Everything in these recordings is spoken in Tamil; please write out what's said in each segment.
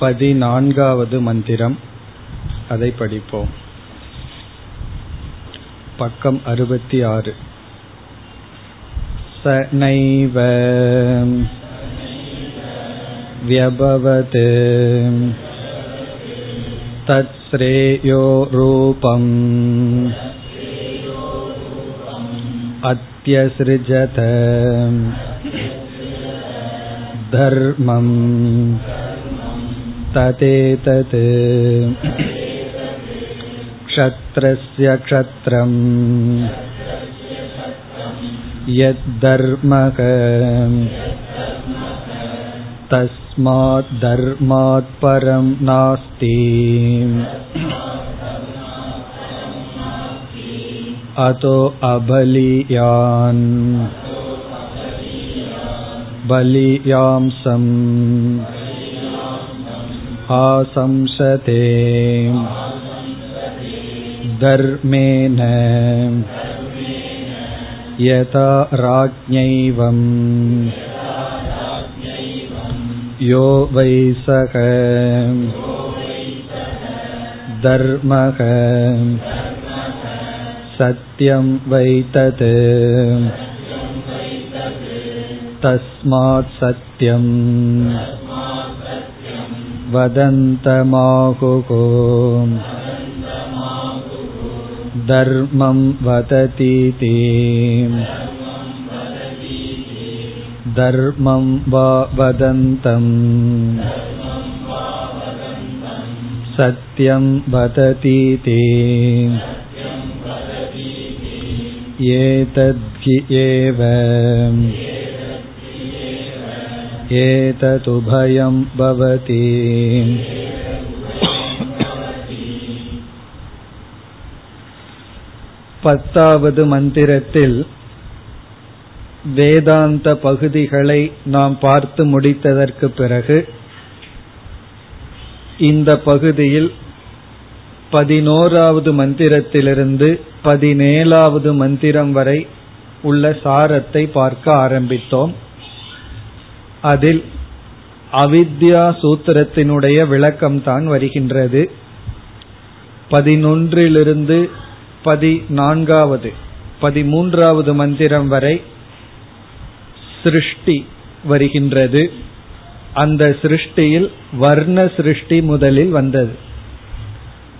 பதினான்காவது மந்திரம் அதை படிப்போம் பக்கம் அறுபத்தி ஆறு स नैव व्यभवत् तत्श्रेयो रूपम् अत्यसृजत धर्मम् तदेतत् क्षत्रस्य क्षत्रम् यद्धर्मक तस्मात् धर्मात् परं नास्ति अतो अबलीयान् बलीयांसम् आशंसते धर्मेण यथा राज्ञैवम् यो वै सः धर्मः सत्यं वै तत् तस्मात् सत्यम् वदन्तमाहुः धर्मं वदतीति धर्मं वा वदन्तम् सत्यं वदतीति एतद्गि एव एतदुभयं भवति பத்தாவது மந்திரத்தில் வேதாந்த பகுதிகளை நாம் பார்த்து முடித்ததற்கு பிறகு இந்த பகுதியில் பதினோராவது மந்திரத்திலிருந்து பதினேழாவது மந்திரம் வரை உள்ள சாரத்தை பார்க்க ஆரம்பித்தோம் அதில் அவித்யா சூத்திரத்தினுடைய விளக்கம்தான் வருகின்றது. பதினொன்றிலிருந்து பதினான்காவது பதிமூன்றாவது மந்திரம் வரை சிருஷ்டி வருகின்றது. அந்த சிருஷ்டியில் வர்ண சிருஷ்டி முதலில் வந்தது.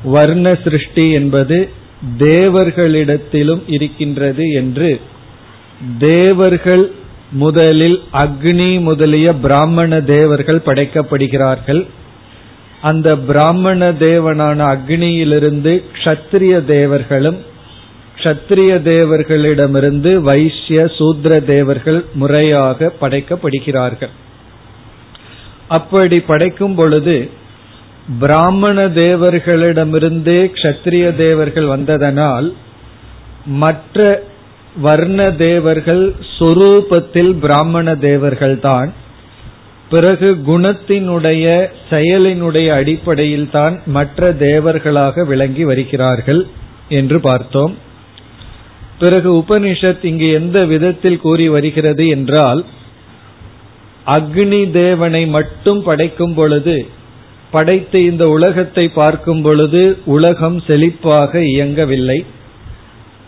வர்ண சிருஷ்டி என்பது தேவர்களிடத்திலும் இருக்கின்றது என்று தேவர்கள் முதலில் அக்னி முதலிய பிராமண தேவர்கள் படைக்கப்படுகிறார்கள். அந்த பிராமண தேவனான அக்னியிலிருந்து க்ஷத்ரிய தேவர்களும் க்ஷத்ரிய தேவர்களிடமிருந்து வைஷ்ய சூத்ர தேவர்கள் முறையாக படைக்கப்படுகிறார்கள். அப்படி படைக்கும் பொழுது பிராமண தேவர்களிடமிருந்தே க்ஷத்ரிய தேவர்கள் வந்ததனால் மற்ற வர்ண தேவர்கள் சொரூபத்தில் பிராமண தேவர்கள் தான் பிறகு குணத்தினுடைய செயலினுடைய அடிப்படையில் தான் மற்ற தேவர்களாக விளங்கி வருகிறார்கள் என்று பார்த்தோம். பிறகு உபனிஷத் இங்கு எந்த விதத்தில் கூறி வருகிறது என்றால் அக்னி தேவனை மட்டும் படைக்கும் பொழுது படைத்து இந்த உலகத்தை பார்க்கும் பொழுது உலகம் செழிப்பாக இயங்கவில்லை.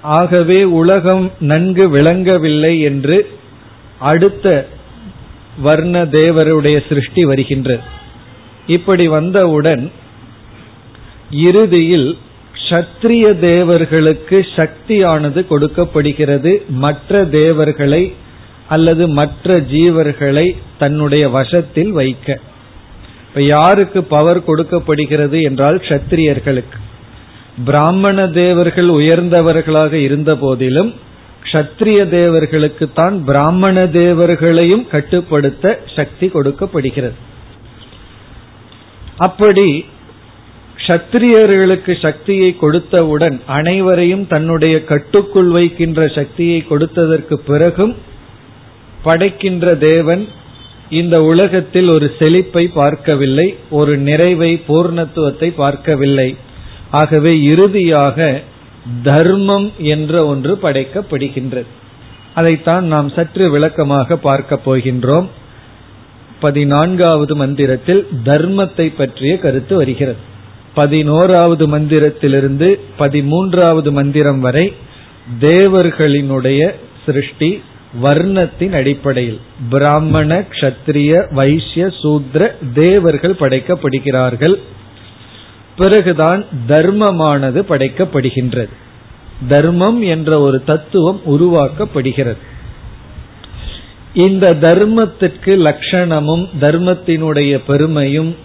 ஆகவே உலகம் நன்கு விளங்கவில்லை என்று அடுத்த வர்ண தேவருடைய சிருஷ்டி வருகின்றது இப்படி வந்தவுடன் இறுதியில் சத்திரிய தேவர்களுக்கு சக்தியானது கொடுக்கப்படுகிறது. மற்ற தேவர்களை அல்லது மற்ற ஜீவர்களை தன்னுடைய வசத்தில் வைக்க. இப்ப யாருக்கு பவர் கொடுக்கப்படுகிறது என்றால் சத்திரியர்களுக்கு பிராமண தேவர்கள் உயர்ந்தவர்களாக இருந்த போதிலும் கஷத்திரிய தேவர்களுக்கு தான் பிராமண தேவர்களையும் கட்டுப்படுத்த சக்தி கொடுக்கப்படுகிறது. அப்படி க்ஷத்திரியர்களுக்கு சக்தியை கொடுத்தவுடன் அனைவரையும் தன்னுடைய கட்டுக்குள் வைக்கின்ற சக்தியை கொடுத்ததற்கு பிறகும் படைக்கின்ற தேவன் இந்த உலகத்தில் ஒரு செழிப்பை பார்க்கவில்லை ஒரு நிறைவை பூர்ணத்துவத்தை பார்க்கவில்லை. ஆகவே இறுதியாக தர்மம் என்ற ஒன்று படைக்கப்படுகின்றது. அதைத்தான் நாம் சற்று விளக்கமாக பார்க்க போகின்றோம். பதினான்காவது மந்திரத்தில் தர்மத்தை பற்றிய கருத்து வருகிறது. பதினோராவது மந்திரத்திலிருந்து பதிமூன்றாவது மந்திரம் வரை தேவர்களினுடைய சிருஷ்டி வர்ணத்தின் அடிப்படையில் பிராமண கஷத்திரிய வைசிய சூத்ர தேவர்கள் படைக்கப்படுகிறார்கள். பிறகுதான் தர்மமானது படைக்கப்படுகின்றது. தர்மம் என்ற ஒரு தத்துவம் உருவாக்கப்படுகிறது. இந்த தர்மத்திற்கு லட்சணமும் தர்மத்தினுடைய பெருமையும்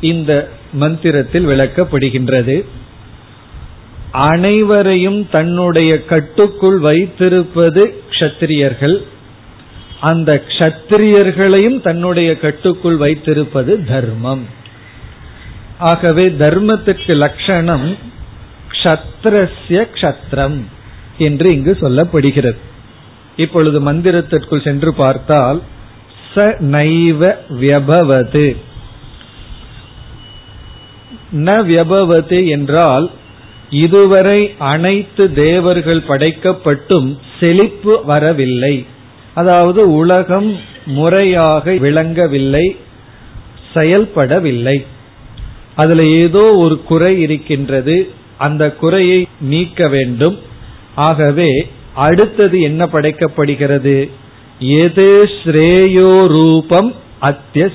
இந்த மந்திரத்தில் விளக்கப்படுகின்றது. அனைவரையும் தன்னுடைய கட்டுக்குள் வைத்திருப்பது க்ஷத்திரியர்கள். அந்த க்ஷத்திரியர்களையும் தன்னுடைய கட்டுக்குள் வைத்திருப்பது தர்மம். ஆகவே தர்மத்திற்கு லட்சணம் க்ஷத்ரஸ்ய க்ஷத்ரம் என்று இங்கு சொல்லப்படுகிறது. இப்பொழுது மந்திரத்திற்குள் சென்று பார்த்தால் ச நைவ வியபவது. ந வியபவது என்றால் இதுவரை அனைத்து தேவர்கள் படைக்கப்பட்டும் செழிப்பு வரவில்லை. அதாவது உலகம் முறையாக விளங்கவில்லை செயல்படவில்லை. அதுல ஏதோ ஒரு குறை இருக்கின்றது. அந்த குறையை நீக்க வேண்டும். ஆகவே அடுத்தது என்ன படைக்கப்படுகிறது? எது ஸ்ரேயோ ரூபம் அத்திய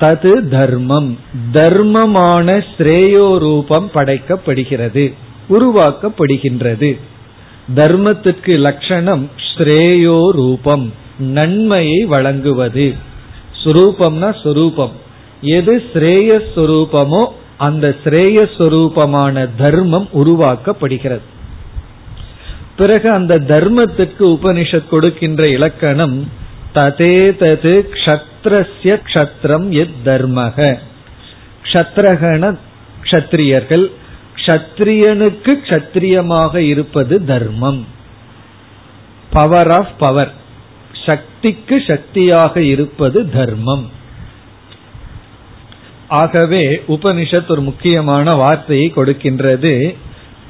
தது தர்மம். தர்மமான ஸ்ரேயோ ரூபம் படைக்கப்படுகிறது. உருவாக்கப்படுகின்றது. தர்மத்திற்கு லட்சணம் ஸ்ரேயோ ரூபம். நன்மையை வழங்குவது. சுரூபம்னா சுரூபம். எது ஸ்ரேயஸ்வரூபமோ அந்த ஸ்ரேயஸ்வரூபமான தர்மம் உருவாக்கப்படுகிறது. பிறகு அந்த தர்மத்திற்கு உபனிஷத் கொடுக்கின்ற இலக்கணம் ததே தது கஷத்ரஸ்ய கஷத்ரம் எத் தர்மக க்ஷத்ரகன க்ஷத்ரியர்கள் கஷத்ரியனுக்கு க்ஷத்ரியமாக இருப்பது தர்மம். பவர் ஆஃப் பவர் சக்திக்கு சக்தியாக இருப்பது தர்மம். ஆகவே உபனிஷத் ஒரு முக்கியமான வார்த்தையை கொடுக்கின்றது.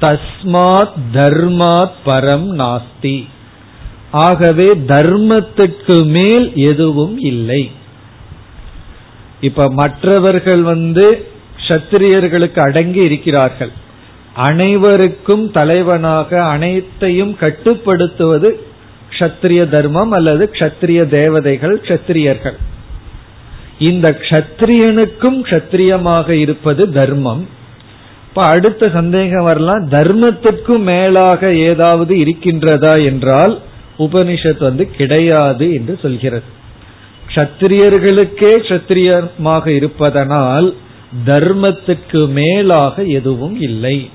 தஸ்மாத் தர்மாத் பரம் நாஸ்தி. ஆகவே தர்மத்துக்கு மேல் எதுவும் இல்லை. இப்ப மற்றவர்கள் வந்து சத்திரியர்களுக்கு அடங்கி இருக்கிறார்கள். அனைவருக்கும் தலைவனாக அனைத்தையும் கட்டுப்படுத்துவது கஷத்திரிய தர்மம் அல்லது கஷத்திரிய தேவதைகள் கஷத்திரியர்கள் இந்த கஷத்திரியனுக்கும் கஷத்திரியமாக இருப்பது தர்மம். இப்ப அடுத்த சந்தேகம் வரலாம் தர்மத்துக்கும் மேலாக ஏதாவது இருக்கின்றதா என்றால் உபனிஷத் வந்து கிடையாது என்று சொல்கிறது. கத்திரியர்களுக்கே கத்திரியமாக இருப்பதனால் தர்மத்துக்கு மேலாக எதுவும் இல்லை.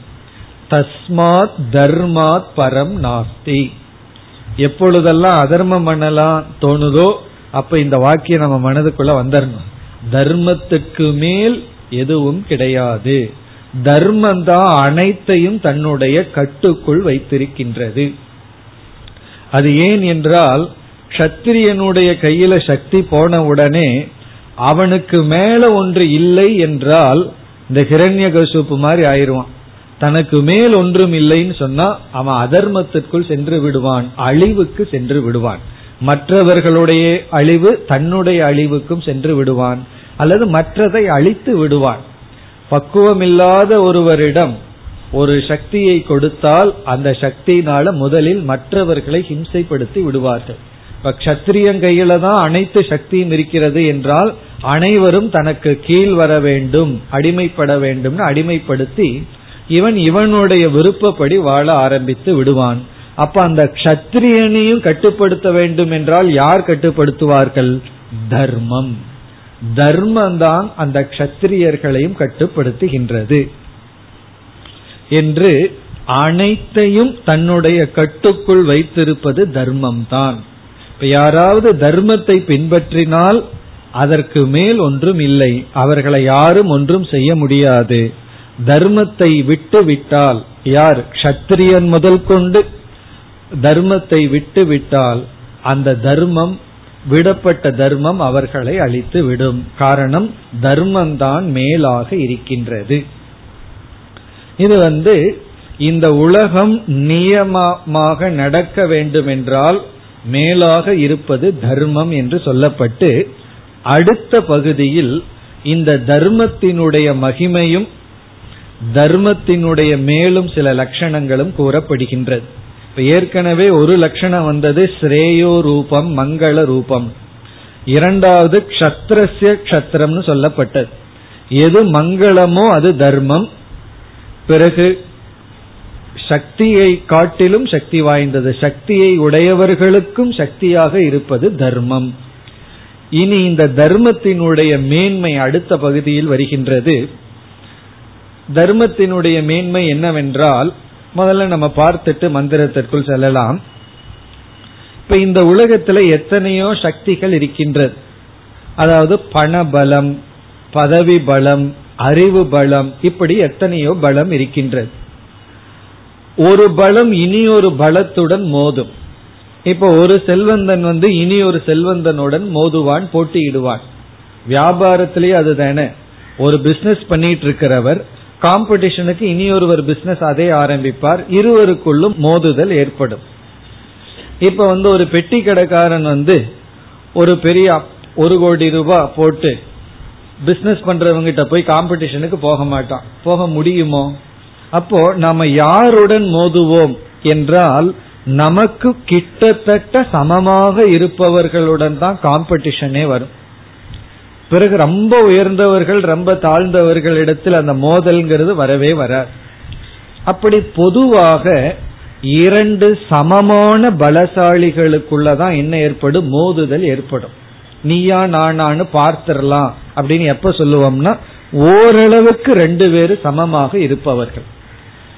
தஸ்மாத் தர்மாத் பரம் நாஸ்தி. எப்பொழுதெல்லாம் அதர்மம் பண்ணலாம் தோணுதோ அப்ப இந்த வாக்கியம் நம்ம மனதுக்குள்ள வந்துடணும் தர்மத்துக்கு மேல் எதுவும் கிடையாது. தர்மம் தான் அனைத்தையும் தன்னுடைய கட்டுக்குள் வைத்திருக்கின்றது. அது ஏன் என்றால் கத்திரியனுடைய கையில சக்தி போன உடனே அவனுக்கு மேல ஒன்று இல்லை என்றால் இந்த ஹிரண்ய கசுப்பு மாதிரி ஆயிடுவான் தனக்கு மேல் ஒன்றும் இல்லைன்னு சொன்னா அவன் அதர்மத்திற்குள் சென்று விடுவான் அழிவுக்கு சென்று விடுவான். மற்றவர்களுடைய அழிவு தன்னுடைய அழிவுக்கும் சென்று விடுவான் அல்லது மற்றதை அழித்து விடுவான். பக்குவமில்லாத ஒருவரிடம் ஒரு சக்தியை கொடுத்தால் அந்த சக்தியினால முதலில் மற்றவர்களை ஹிம்சைப்படுத்தி விடுவார்கள். இப்ப கத்திரியன் கையில தான் அனைத்து சக்தியும் இருக்கிறது என்றால் அனைவரும் தனக்கு கீழ் வர வேண்டும் அடிமைப்பட வேண்டும் அடிமைப்படுத்தி இவன் இவனுடைய விருப்பப்படி வாழ ஆரம்பித்து விடுவான். அப்ப அந்த கத்திரியனையும் கட்டுப்படுத்த வேண்டும் என்றால் யார் கட்டுப்படுத்துவார்கள்? தர்மம். தர்மம் தான் அந்த கத்திரியர்களையும் கட்டுப்படுத்துகின்றது. என்று அனைத்தையும் தன்னுடைய கட்டுக்குள் வைத்திருப்பது தர்மம் தான் இப்ப யாராவது தர்மத்தை பின்பற்றினால் அதற்கு மேல் ஒன்றும் இல்லை. அவர்களை யாரும் ஒன்றும் செய்ய முடியாது. தர்மத்தை விட்டு விட்டால் யார்? கத்திரியன் முதல் கொண்டு தர்மத்தை விட்டு விட்டால் அந்த தர்மம் விடப்பட்ட தர்மம் அவர்களை அழித்து விடும். காரணம் தர்மம்தான் மேலாக இருக்கின்றது. இது வந்து இந்த உலகம் நியமமாக நடக்க வேண்டும் என்றால் மேலாக இருப்பது தர்மம் என்று சொல்லப்பட்டு அடுத்த பகுதியில் இந்த தர்மத்தினுடைய மகிமையும் தர்மத்தினுடைய மேலும் சில லட்சணங்களும் கூறப்படுகின்றது. ஏற்கனவே ஒரு லட்சணம் வந்தது ஸ்ரேயோ ரூபம் மங்கள ரூபம். இரண்டாவது கஷத்திரஸ்ய கஷத்திரம்னு சொல்லப்பட்டது. எது மங்களமோ அது தர்மம். பிறகு சக்தியை காட்டிலும் சக்தி வாய்ந்தது. சக்தியை உடையவர்களுக்கும் சக்தியாக இருப்பது தர்மம். இனி இந்த தர்மத்தினுடைய மேன்மை அடுத்த பகுதியில் வருகின்றது. தர்மத்தினுடைய மேன்மை என்னவென்றால் முதல்ல நம்ம பார்த்துட்டு மந்திரத்திற்குள் செல்லலாம். இப்ப இந்த உலகத்துல எத்தனையோ சக்திகள் இருக்கின்றது. அதாவது பண பலம் பதவி பலம் அறிவு பலம் இப்படி எத்தனையோ பலம் இருக்கின்றது. ஒரு பலம் இனி ஒரு பலத்துடன் மோதும். இப்போ ஒரு செல்வந்தன் வந்து இனி ஒரு செல்வந்தனுடன் மோதுவான் போட்டியிடுவான். வியாபாரத்திலேயே அதுதானே. ஒரு பிசினஸ் பண்ணிட்டு இருக்கிறவர் காம்படிஷனுக்கு இனி ஒருவர் பிசினஸ் அதே ஆரம்பிப்பார். இருவருக்குள்ளும் மோதுதல் ஏற்படும். இப்ப வந்து ஒரு பெட்டி கடைக்காரன் வந்து ஒரு பெரிய ஒரு கோடி ரூபாய் போட்டு பிசினஸ் பண்றவங்கிட்ட போய் காம்படிஷனுக்கு போக மாட்டான். போக முடியுமோ? அப்போ நாம யாருடன் மோதுவோம் என்றால் நமக்கு கிட்டத்தட்ட சமமாக இருப்பவர்களுடன் தான் காம்படிஷனே வரும். பிறகு ரொம்ப உயர்ந்தவர்கள் ரொம்ப தாழ்ந்தவர்களிடத்தில் அந்த மோதல்ங்கிறது வரவே வராது. அப்படி பொதுவாக இரண்டு சமமான பலசாலிகளுக்குள்ளதான் என்ன ஏற்படும்? மோதுதல் ஏற்படும். நீயா நானான்னு பார்த்திடலாம் அப்படின்னு எப்ப சொல்லுவோம்னா ஓரளவுக்கு ரெண்டு பேரும் சமமாக இருப்பவர்கள்.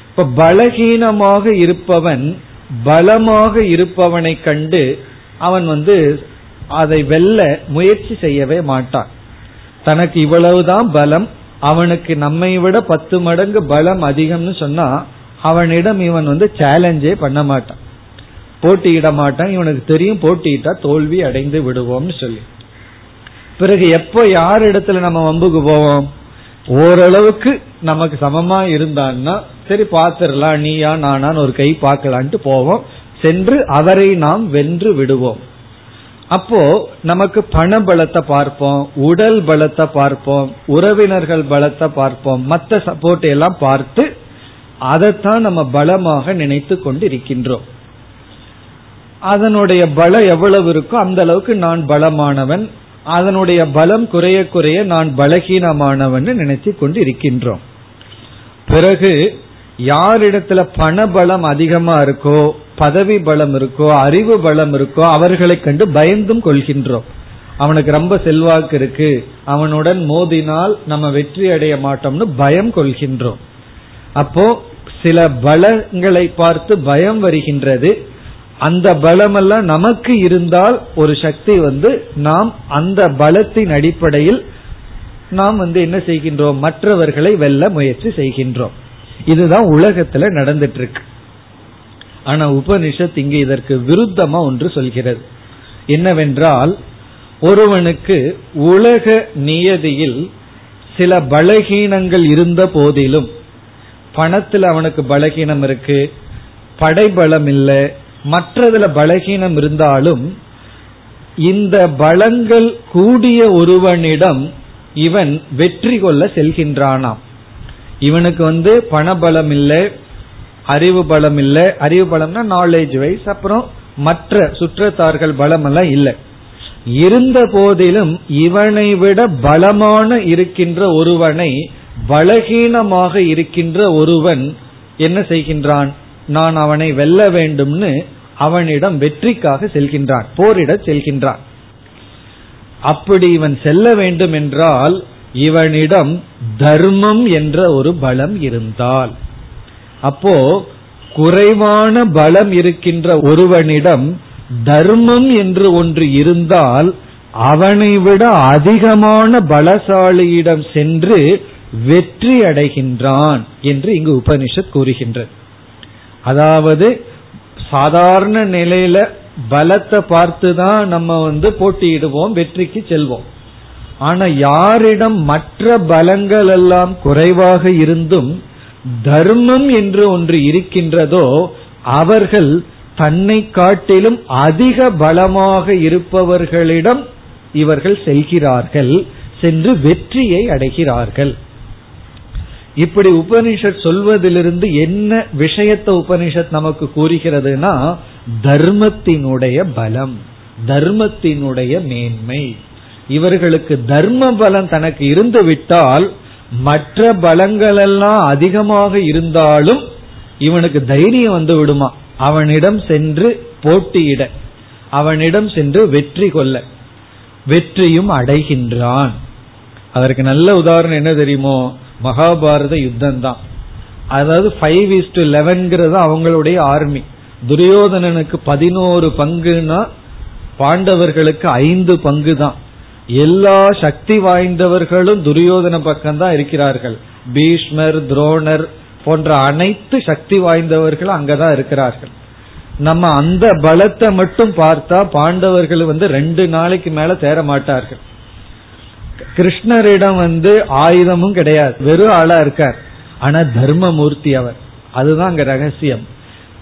இப்ப பலகீனமாக இருப்பவன் பலமாக இருப்பவனை கண்டு அவன் வந்து அதை வெல்ல முயற்சி செய்யவே மாட்டான். தனக்கு இவ்வளவுதான் பலம் அவனுக்கு நம்மை விட பத்து மடங்கு பலம் அதிகம்னு சொன்னா அவனிடம் இவன் வந்து சேலஞ்சே பண்ண மாட்டான். போட்டியிட மாட்டான். இவனுக்கு தெரியும் போட்டியிட்டா தோல்வி அடைந்து விடுவோம்னு சொல்லி. பிறகு எப்போ யார் இடத்துல நம்ம வம்புக்கு போவோம்? ஓரளவுக்கு நமக்கு சமமா இருந்தான்னா சரி பாத்துரலாம் நீயா நானான்னு ஒரு கை பார்க்கலான்ட்டு போவோம். சென்று அவரை நாம் வென்று விடுவோம். அப்போ நமக்கு பண பலத்தை பார்ப்போம் உடல் பலத்தை பார்ப்போம் உறவினர்கள் பலத்தை பார்ப்போம் மற்ற சப்போர்ட் எல்லாம் பார்த்து அதைத்தான் நம்ம பலமாக நினைத்து கொண்டு இருக்கின்றோம் அதனுடைய பலம் எவ்வளவு இருக்கோ அந்த அளவுக்கு நான் பலமானவன் அதனுடைய பலம் குறைய குறைய நான் பலகீனமானவன் நினைத்து கொண்டு இருக்கின்றோம் பிறகு யாரிடத்துல பண பலம் அதிகமா இருக்கோ பதவி பலம் இருக்கோ அறிவு பலம் இருக்கோ அவர்களை கண்டு பயந்தும் கொள்கின்றோம். அவனுக்கு ரொம்ப செல்வாக்கு இருக்கு. அவனுடன் மோதினால் நம்ம வெற்றி அடைய மாட்டோம்னு பயம் கொள்கின்றோம். அப்போ சில பலங்களை பார்த்து பயம் வருகின்றது. அந்த பலமெல்லாம் நமக்கு இருந்தால் ஒரு சக்தி வந்து நாம் அந்த பலத்தின் அடிப்படையில் நாம் வந்து என்ன செய்கின்றோம்? மற்றவர்களை வெல்ல முயற்சி செய்கின்றோம். இதுதான் உலகத்துல நடந்துட்டு இருக்கு. ஆனா உபனிஷத் இங்கு இதற்கு விருத்தமா ஒன்று சொல்கிறது. என்னவென்றால் ஒருவனுக்கு உலக நியதியில் சில பலகீனங்கள் இருந்த போதிலும் பணத்தில் அவனுக்கு பலகீனம் இருக்கு படைபலம் இல்லை மற்றதுல பலகீனம் இருந்தாலும் இந்த பலங்கள் கூடிய ஒருவனிடம் இவன் வெற்றி கொள்ள செல்கின்றானாம். இவனுக்கு வந்து பணபலம் இல்லை அறிவு பலம் இல்லை. அறிவு பலம்னா நாலேஜ் வைஸ் அப்புறம் மற்ற சுற்றத்தார்கள் பலம் எல்லாம் இல்லை. இருந்த போதிலும் இவனை விட பலமான இருக்கின்ற ஒருவனை பலகீனமாக இருக்கின்ற ஒருவன் என்ன செய்கின்றான்? நான் அவனை வெல்ல வேண்டும்னு அவனிடம் வெற்றிக்காக செல்கின்றான். போரிட செல்கின்றான். அப்படி இவன் செல்ல வேண்டும் என்றால் இவனிடம் தர்மம் என்ற ஒரு பலம் இருந்தால். அப்போ குறைவான பலம் இருக்கின்ற ஒருவனிடம் தர்மம் என்று ஒன்று இருந்தால் அவனை விட அதிகமான பலசாலியிடம் சென்று வெற்றி அடைகின்றான் என்று இங்கு உபனிஷத் கூறுகின்றது. அதாவது சாதாரண நிலையில பலத்தை பார்த்து தான் நம்ம வந்து போட்டியிடுவோம் வெற்றிக்கு செல்வோம். ஆனா யாரிடம் மற்ற பலங்கள் எல்லாம் குறைவாக இருந்தும் தர்மம் என்று ஒன்று இருக்கின்றதோ அவர்கள் தன்னை காட்டிலும் அதிக பலமாக இருப்பவர்களிடம் இவர்கள் செல்கிறார்கள் சென்று வெற்றியை அடைகிறார்கள். இப்படி உபனிஷத் சொல்வதிலிருந்து என்ன விஷயத்தை உபனிஷத் நமக்கு கூறுகிறதுனா தர்மத்தினுடைய பலம் தர்மத்தினுடைய மேன்மை. இவர்களுக்கு தர்ம பலம் தனக்கு இருந்து விட்டால் மற்ற பலங்கள் எல்லாம் அதிகமாக இருந்தாலும் இவனுக்கு தைரியம் வந்து விடுமா? அவனிடம் சென்று போட்டியிட. அவனிடம் சென்று வெற்றி கொள்ள. வெற்றியும் அடைகின்றான். அதற்கு நல்ல உதாரணம் என்ன தெரியுமோ? மகாபாரத யுத்தம் தான் அதாவது ஃபைவ் இஸ் டு லெவன்கிறது அவங்களுடைய ஆர்மி துரியோதனனுக்கு பதினோரு பங்குனா பாண்டவர்களுக்கு ஐந்து பங்கு தான் எல்லா சக்தி வாய்ந்தவர்களும் துரியோதன பக்கம்தான் இருக்கிறார்கள். பீஷ்மர் துரோணர் போன்ற அனைத்து சக்தி வாய்ந்தவர்களும் அங்கதான் இருக்கிறார்கள். நம்ம அந்த பலத்தை மட்டும் பார்த்தா பாண்டவர்கள் வந்து ரெண்டு நாளைக்கு மேல தேர மாட்டார்கள். கிருஷ்ணரிடம் வந்து ஆயுதமும் கிடையாது. வெறும் ஆளா இருக்கார். ஆனா தர்மமூர்த்தி அவர். அதுதான் அங்க ரகசியம்.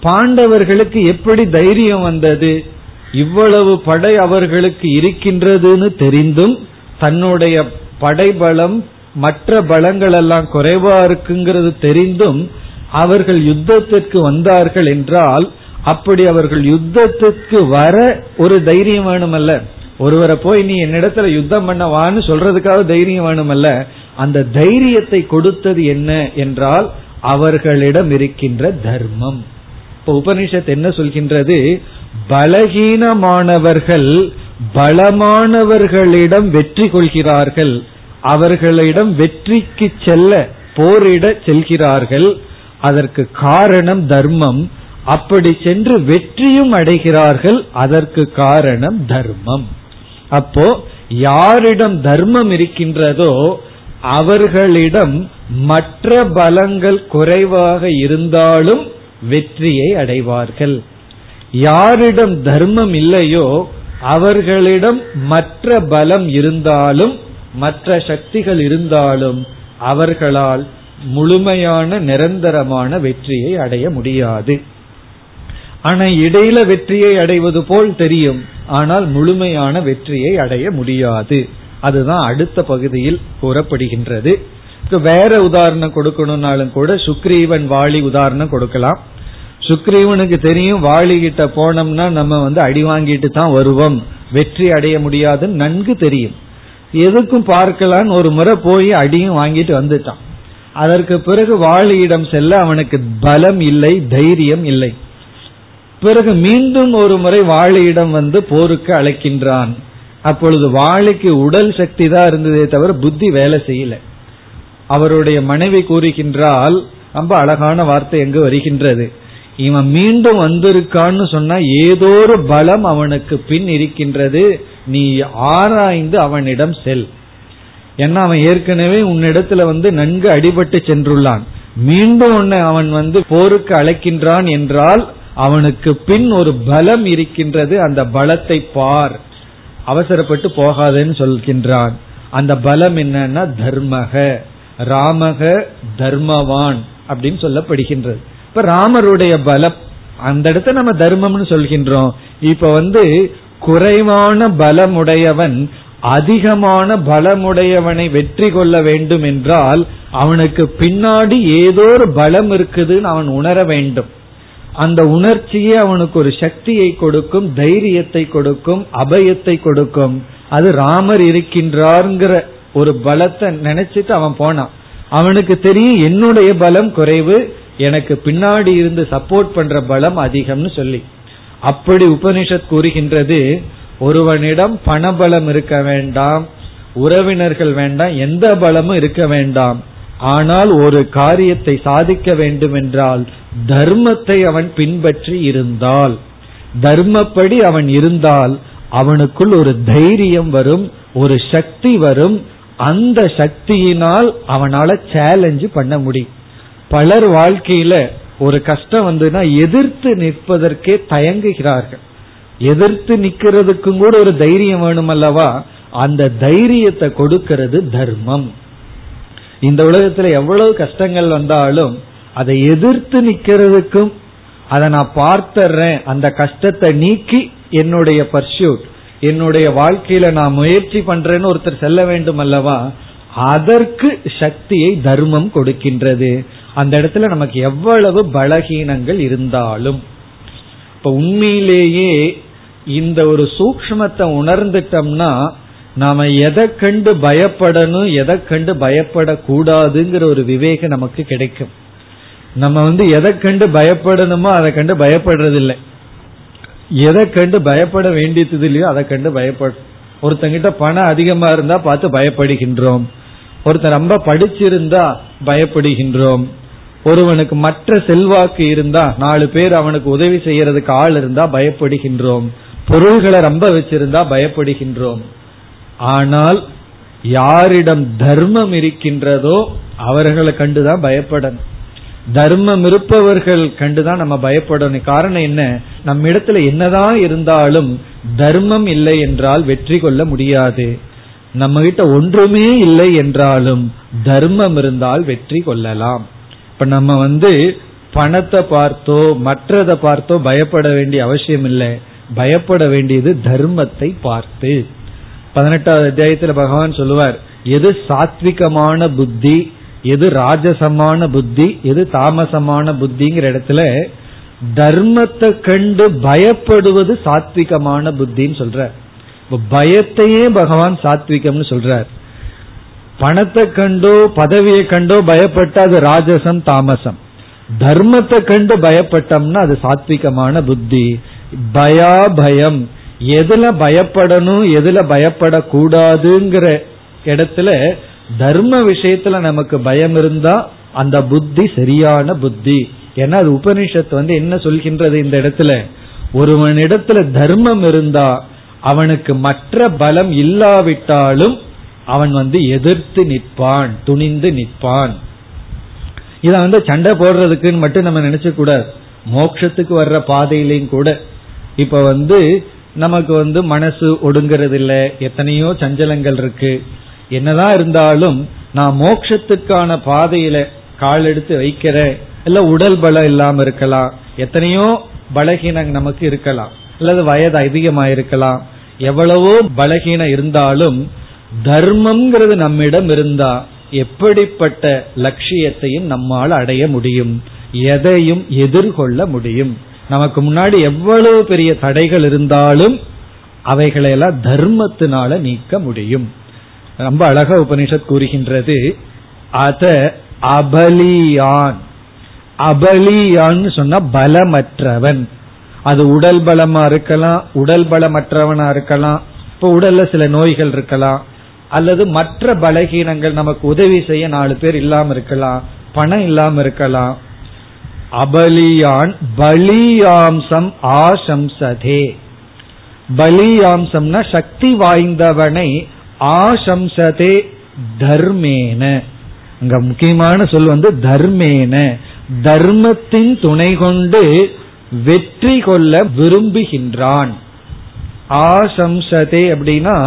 பாண்டவர்களுக்கு எப்படி தைரியம் வந்தது? இவ்வளவு படை அவர்களுக்கு இருக்கின்றதுன்னு தெரிந்தும் தன்னுடைய படைபலம் மற்ற பலங்கள் எல்லாம் குறைவா இருக்குங்கிறது தெரிந்தும் அவர்கள் யுத்தத்திற்கு வந்தார்கள் என்றால் அப்படி அவர்கள் யுத்தத்திற்கு வர ஒரு தைரியம் வேணுமல்ல. ஒருவரை போய் நீ என்னிடத்துல யுத்தம் பண்ணவான்னு சொல்றதுக்காக தைரியம் வேணுமல்ல. அந்த தைரியத்தை கொடுத்தது என்ன என்றால் அவர்களிடம் இருக்கின்ற தர்மம். இப்ப உபனிஷத் என்ன சொல்கின்றது? பலகீனமானவர்கள் பலமானவர்களிடம் வெற்றி கொள்கிறார்கள். அவர்களிடம் வெற்றிக்கு செல்ல போரிட செல்கிறார்கள். அதற்கு காரணம் தர்மம். அப்படி சென்று வெற்றியும் அடைகிறார்கள். அதற்கு காரணம் தர்மம். அப்போ யாரிடம் தர்மம் இருக்கின்றதோ அவர்களிடம் மற்ற பலங்கள் குறைவாக இருந்தாலும் வெற்றியை அடைவார்கள். யாரிடம் தர்மம் இல்லையோ அவர்களிடம் மற்ற பலம் இருந்தாலும் மற்ற சக்திகள் இருந்தாலும் அவர்களால் முழுமையான நிரந்தரமான வெற்றியை அடைய முடியாது. ஆனா இடையில வெற்றியை அடைவது போல் தெரியும் ஆனால் முழுமையான வெற்றியை அடைய முடியாது. அதுதான் அடுத்த பகுதியில் கூறப்படுகின்றது. வேற உதாரணம் கொடுக்கணும்னாலும் கூட சுக்ரீவன் வாளி உதாரணம் கொடுக்கலாம். சுக்ரீவனுக்கு தெரியும் வாளிகிட்ட போனோம்னா நம்ம வந்து அடி வாங்கிட்டு தான் வருவோம். வெற்றி அடைய முடியாதுன்னு நன்கு தெரியும். எதுக்கும் பார்க்கலான்னு ஒரு முறை போய் அடியும் வாங்கிட்டு வந்துட்டான். அதற்கு பிறகு வாளியிடம் செல்ல அவனுக்கு பலம் இல்லை தைரியம் இல்லை. பிறகு மீண்டும் ஒரு முறை வாளியிடம் வந்து போருக்கு அழைக்கின்றான். அப்பொழுது வாளிக்கு உடல் சக்தி தான் இருந்ததே தவிர புத்தி வேலை செய்யல. அவருடைய மனைவி கூறுகின்றால் ரொம்ப அழகான வார்த்தை எங்கு வருகின்றது? இவன் மீண்டும் வந்திருக்கான்னு சொன்னா ஏதோ ஒரு பலம் அவனுக்கு பின் இருக்கின்றது. நீ ஆராய்ந்து அவனிடம் செல். ஏன்னா அவன் ஏற்கனவே உன்னிடத்துல வந்து நன்கு அடிபட்டு சென்றுள்ளான். மீண்டும் உன்னை அவன் வந்து போருக்கு அழைக்கின்றான் என்றால் அவனுக்கு பின் ஒரு பலம் இருக்கின்றது. அந்த பலத்தை பார். அவசரப்பட்டு போகாதேன்னு சொல்கின்றான். அந்த பலம் என்னன்னா தர்மக. ராமக தர்மவான் அப்படின்னு சொல்லப்படுகின்றது. இப்ப ராமருடைய பலம் அந்த இடத்த நம்ம தர்மம்னு சொல்கின்றோம். இப்ப வந்து குறைவான பலமுடையவன் அதிகமான பலமுடையவனை வெற்றி கொள்ள வேண்டும் என்றால் அவனுக்கு பின்னாடி ஏதோ ஒரு பலம் இருக்குதுன்னு அவன் உணர வேண்டும். அந்த உணர்ச்சியே அவனுக்கு ஒரு சக்தியை கொடுக்கும் தைரியத்தை கொடுக்கும் அபயத்தை கொடுக்கும். அது ராமர் இருக்கின்றார்ங்கிற ஒரு பலத்தை நினைச்சிட்டு அவன் போனான். அவனுக்கு தெரியும் என்னுடைய பலம் குறைவு எனக்கு பின்னாடி இருந்து சப்போர்ட் பண்ற பலம் அதிகம்னு சொல்லி. அப்படி உபனிஷத் கூறுகின்றது ஒருவனிடம் பணபலம் இருக்க வேண்டாம் உறவினர்கள் வேண்டாம் எந்த பலமும் இருக்க வேண்டாம். ஆனால் ஒரு காரியத்தை சாதிக்க வேண்டும் என்றால் தர்மத்தை அவன் பின்பற்றி இருந்தால். தர்மப்படி அவன் இருந்தால் அவனுக்குள் ஒரு தைரியம் வரும் ஒரு சக்தி வரும். அந்த சக்தியினால் அவனால சேலஞ்சு பண்ண முடியும். பலர் வாழ்க்கையில ஒரு கஷ்டம் வந்துன்னா எதிர்த்து நிற்பதற்கே தயங்குகிறார்கள். எதிர்த்து நிக்கிறதுக்கும் கூட ஒரு தைரியம் வேணும் அல்லவா? அந்த தைரியத்தை கொடுக்கிறது தர்மம். இந்த உலகத்துல எவ்வளவு கஷ்டங்கள் வந்தாலும் அதை எதிர்த்து நிக்கிறதுக்கும் அதை நான் பார்த்தர்றேன் அந்த கஷ்டத்தை நீக்கி என்னுடைய பர்சியூட் என்னுடைய வாழ்க்கையில நான் முயற்சி பண்றேன்னு ஒருத்தர் செல்ல வேண்டும் அல்லவா? அதற்கு சக்தியை தர்மம் கொடுக்கின்றது. அந்த இடத்துல நமக்கு எவ்வளவு பலகீனங்கள் இருந்தாலும் இப்ப உண்மையிலேயே இந்த ஒரு சூக்மத்தை உணர்ந்துட்டோம்னா நாம எதை கண்டு பயப்படணும் எதை கண்டு பயப்படக்கூடாதுங்கிற ஒரு விவேகம் நமக்கு கிடைக்கும். நம்ம வந்து எதை கண்டு பயப்படணுமோ அதை கண்டு பயப்படுறதில்லை. எதை கண்டு பயப்பட வேண்டியது இல்லையோ அதை கண்டு பயப்பட. ஒருத்தங்கிட்ட பணம் அதிகமா இருந்தா பார்த்து பயப்படுகின்றோம். ஒருத்தர் ரொம்ப படிச்சிருந்தா பயப்படுகின்றோம். ஒருவனுக்கு மற்ற செல்வாக்கு இருந்தா நாலு பேர் அவனுக்கு உதவி செய்யறதுக்கு ஆள் இருந்தா பயப்படுகின்றோம். பொருள்களை ரொம்ப வச்சிருந்தா பயப்படுகின்றோம். ஆனால் யாரிடம் தர்மம் இருக்கின்றதோ அவர்களை கண்டுதான் பயப்படணும். தர்மம் இருப்பவர்கள் கண்டுதான் நம்ம பயப்படணும். காரணம் என்ன? நம்ம இடத்துல என்னதான் இருந்தாலும் தர்மம் இல்லை என்றால் வெற்றி கொள்ள முடியாது. நம்ம கிட்ட ஒன்றுமே இல்லை என்றாலும் தர்மம் இருந்தால் வெற்றி கொள்ளலாம். இப்ப நம்ம வந்து பணத்தை பார்த்தோ மற்றதை பார்த்தோ பயப்பட வேண்டிய அவசியம் இல்லை. பயப்பட வேண்டியது தர்மத்தை பார்த்து. பதினெட்டாவது அத்தியாயத்துல பகவான் சொல்லுவார் எது சாத்விகமான புத்தி எது ராஜசமான புத்தி எது தாமசமான புத்திங்கிற இடத்துல தர்மத்தை கண்டு பயப்படுவது சாத்விகமான புத்தின்னு சொல்ற பயத்தையே பகவான் சாத்விகம்னு சொல்றார். பணத்தை கண்டோ பதவியை கண்டோ பயப்பட்ட அது ராஜசம் தாமசம். தர்மத்தை கண்டு பயப்பட்டோம்னா அது சாத்விகமான புத்தி. பயா பயம். எதுல பயப்படணும் எதுல பயப்படக்கூடாதுங்கிற இடத்துல தர்ம விஷயத்துல நமக்கு பயம் இருந்தா அந்த புத்தி சரியான புத்தி. ஏன்னா அது உபனிஷத்து வந்து என்ன சொல்கின்றது இந்த இடத்துல? ஒருவனிடத்துல தர்மம் இருந்தா அவனுக்கு மற்ற பலம் இல்லாவிட்டாலும் அவன் வந்து எதிர்த்து நிற்பான் துணிந்து நிற்பான். இத வந்து சண்டை போடுறதுக்குன்னு மட்டும் நம்ம நினைச்ச கூடாது. மோட்சத்துக்கு வர்ற பாதையிலையும் கூட. இப்ப வந்து நமக்கு வந்து மனசு ஒடுங்கிறது இல்ல எத்தனையோ சஞ்சலங்கள் இருக்கு. என்னதான் இருந்தாலும் நான் மோட்சத்துக்கான பாதையில கால் எடுத்து வைக்கிற இல்ல உடல் பலம் இல்லாம இருக்கலாம். எத்தனையோ பலகீனம் நமக்கு இருக்கலாம். அல்லது வயது அதிகமாயிருக்கலாம். எவ்வளவோ பலகீனம் இருந்தாலும் தர்மம்ங்கிறது நம்மிடம் இருந்தா எப்படிப்பட்ட லட்சியத்தையும் நம்மால் அடைய முடியும்? எதையும் எதிர்கொள்ள முடியும்? நமக்கு முன்னாடி எவ்வளவு பெரிய தடைகள் இருந்தாலும் அவைகளையெல்லாம் தர்மத்தினால நீக்க முடியும். ரொம்ப அழகா உபனிஷத் கூறுகின்றது. அத அபலியான். அபலியான்னு சொன்னா பலமற்றவன். அது உடல் பலமா இருக்கலாம் உடல் பலமற்றவனா இருக்கலாம் இப்ப உடல்ல சில நோய்கள் இருக்கலாம். அல்லது மற்ற பலகீனங்கள் நமக்கு உதவி செய்ய நாலு பேர் இல்லாம இருக்கலாம் பணம் இல்லாம இருக்கலாம். அபலியான் பலியாம்சம் ஆசம்சதே. பலியாம்சம்னா சக்தி வாய்ந்தவனை ஆசம்சதே தர்மேன. அங்க முக்கியமான சொல் வந்து தர்மேன. தர்மத்தின் துணை கொண்டு வெற்றி கொள்ள விரும்புகின்றான். ஆசம்சதே அப்படின்னா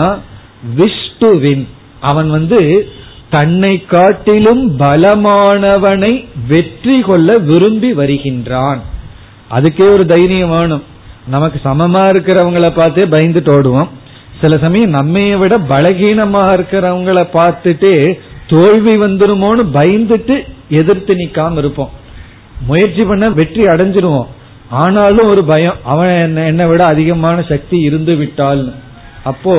விஷ் விஷ்டுவின் அவன் வந்து தன்னை காட்டிலும் பலமானவனை வெற்றி கொள்ள விரும்பி வருகின்றான். அதுக்கே ஒரு தைரியம் வேணும். நமக்கு சமமா இருக்கிறவங்கள பார்த்தே பயந்துட்டு ஓடுவோம். சில சமயம் நம்மைய விட பலகீனமா இருக்கிறவங்கள பார்த்துட்டு தோல்வி வந்துருமோன்னு பயந்துட்டு எதிர்த்து நிக்காம இருப்போம். முயற்சி பண்ண வெற்றி அடைஞ்சிருவோம். ஆனாலும் ஒரு பயம் அவன் என்னை விட அதிகமான சக்தி இருந்து விட்டால் அப்போ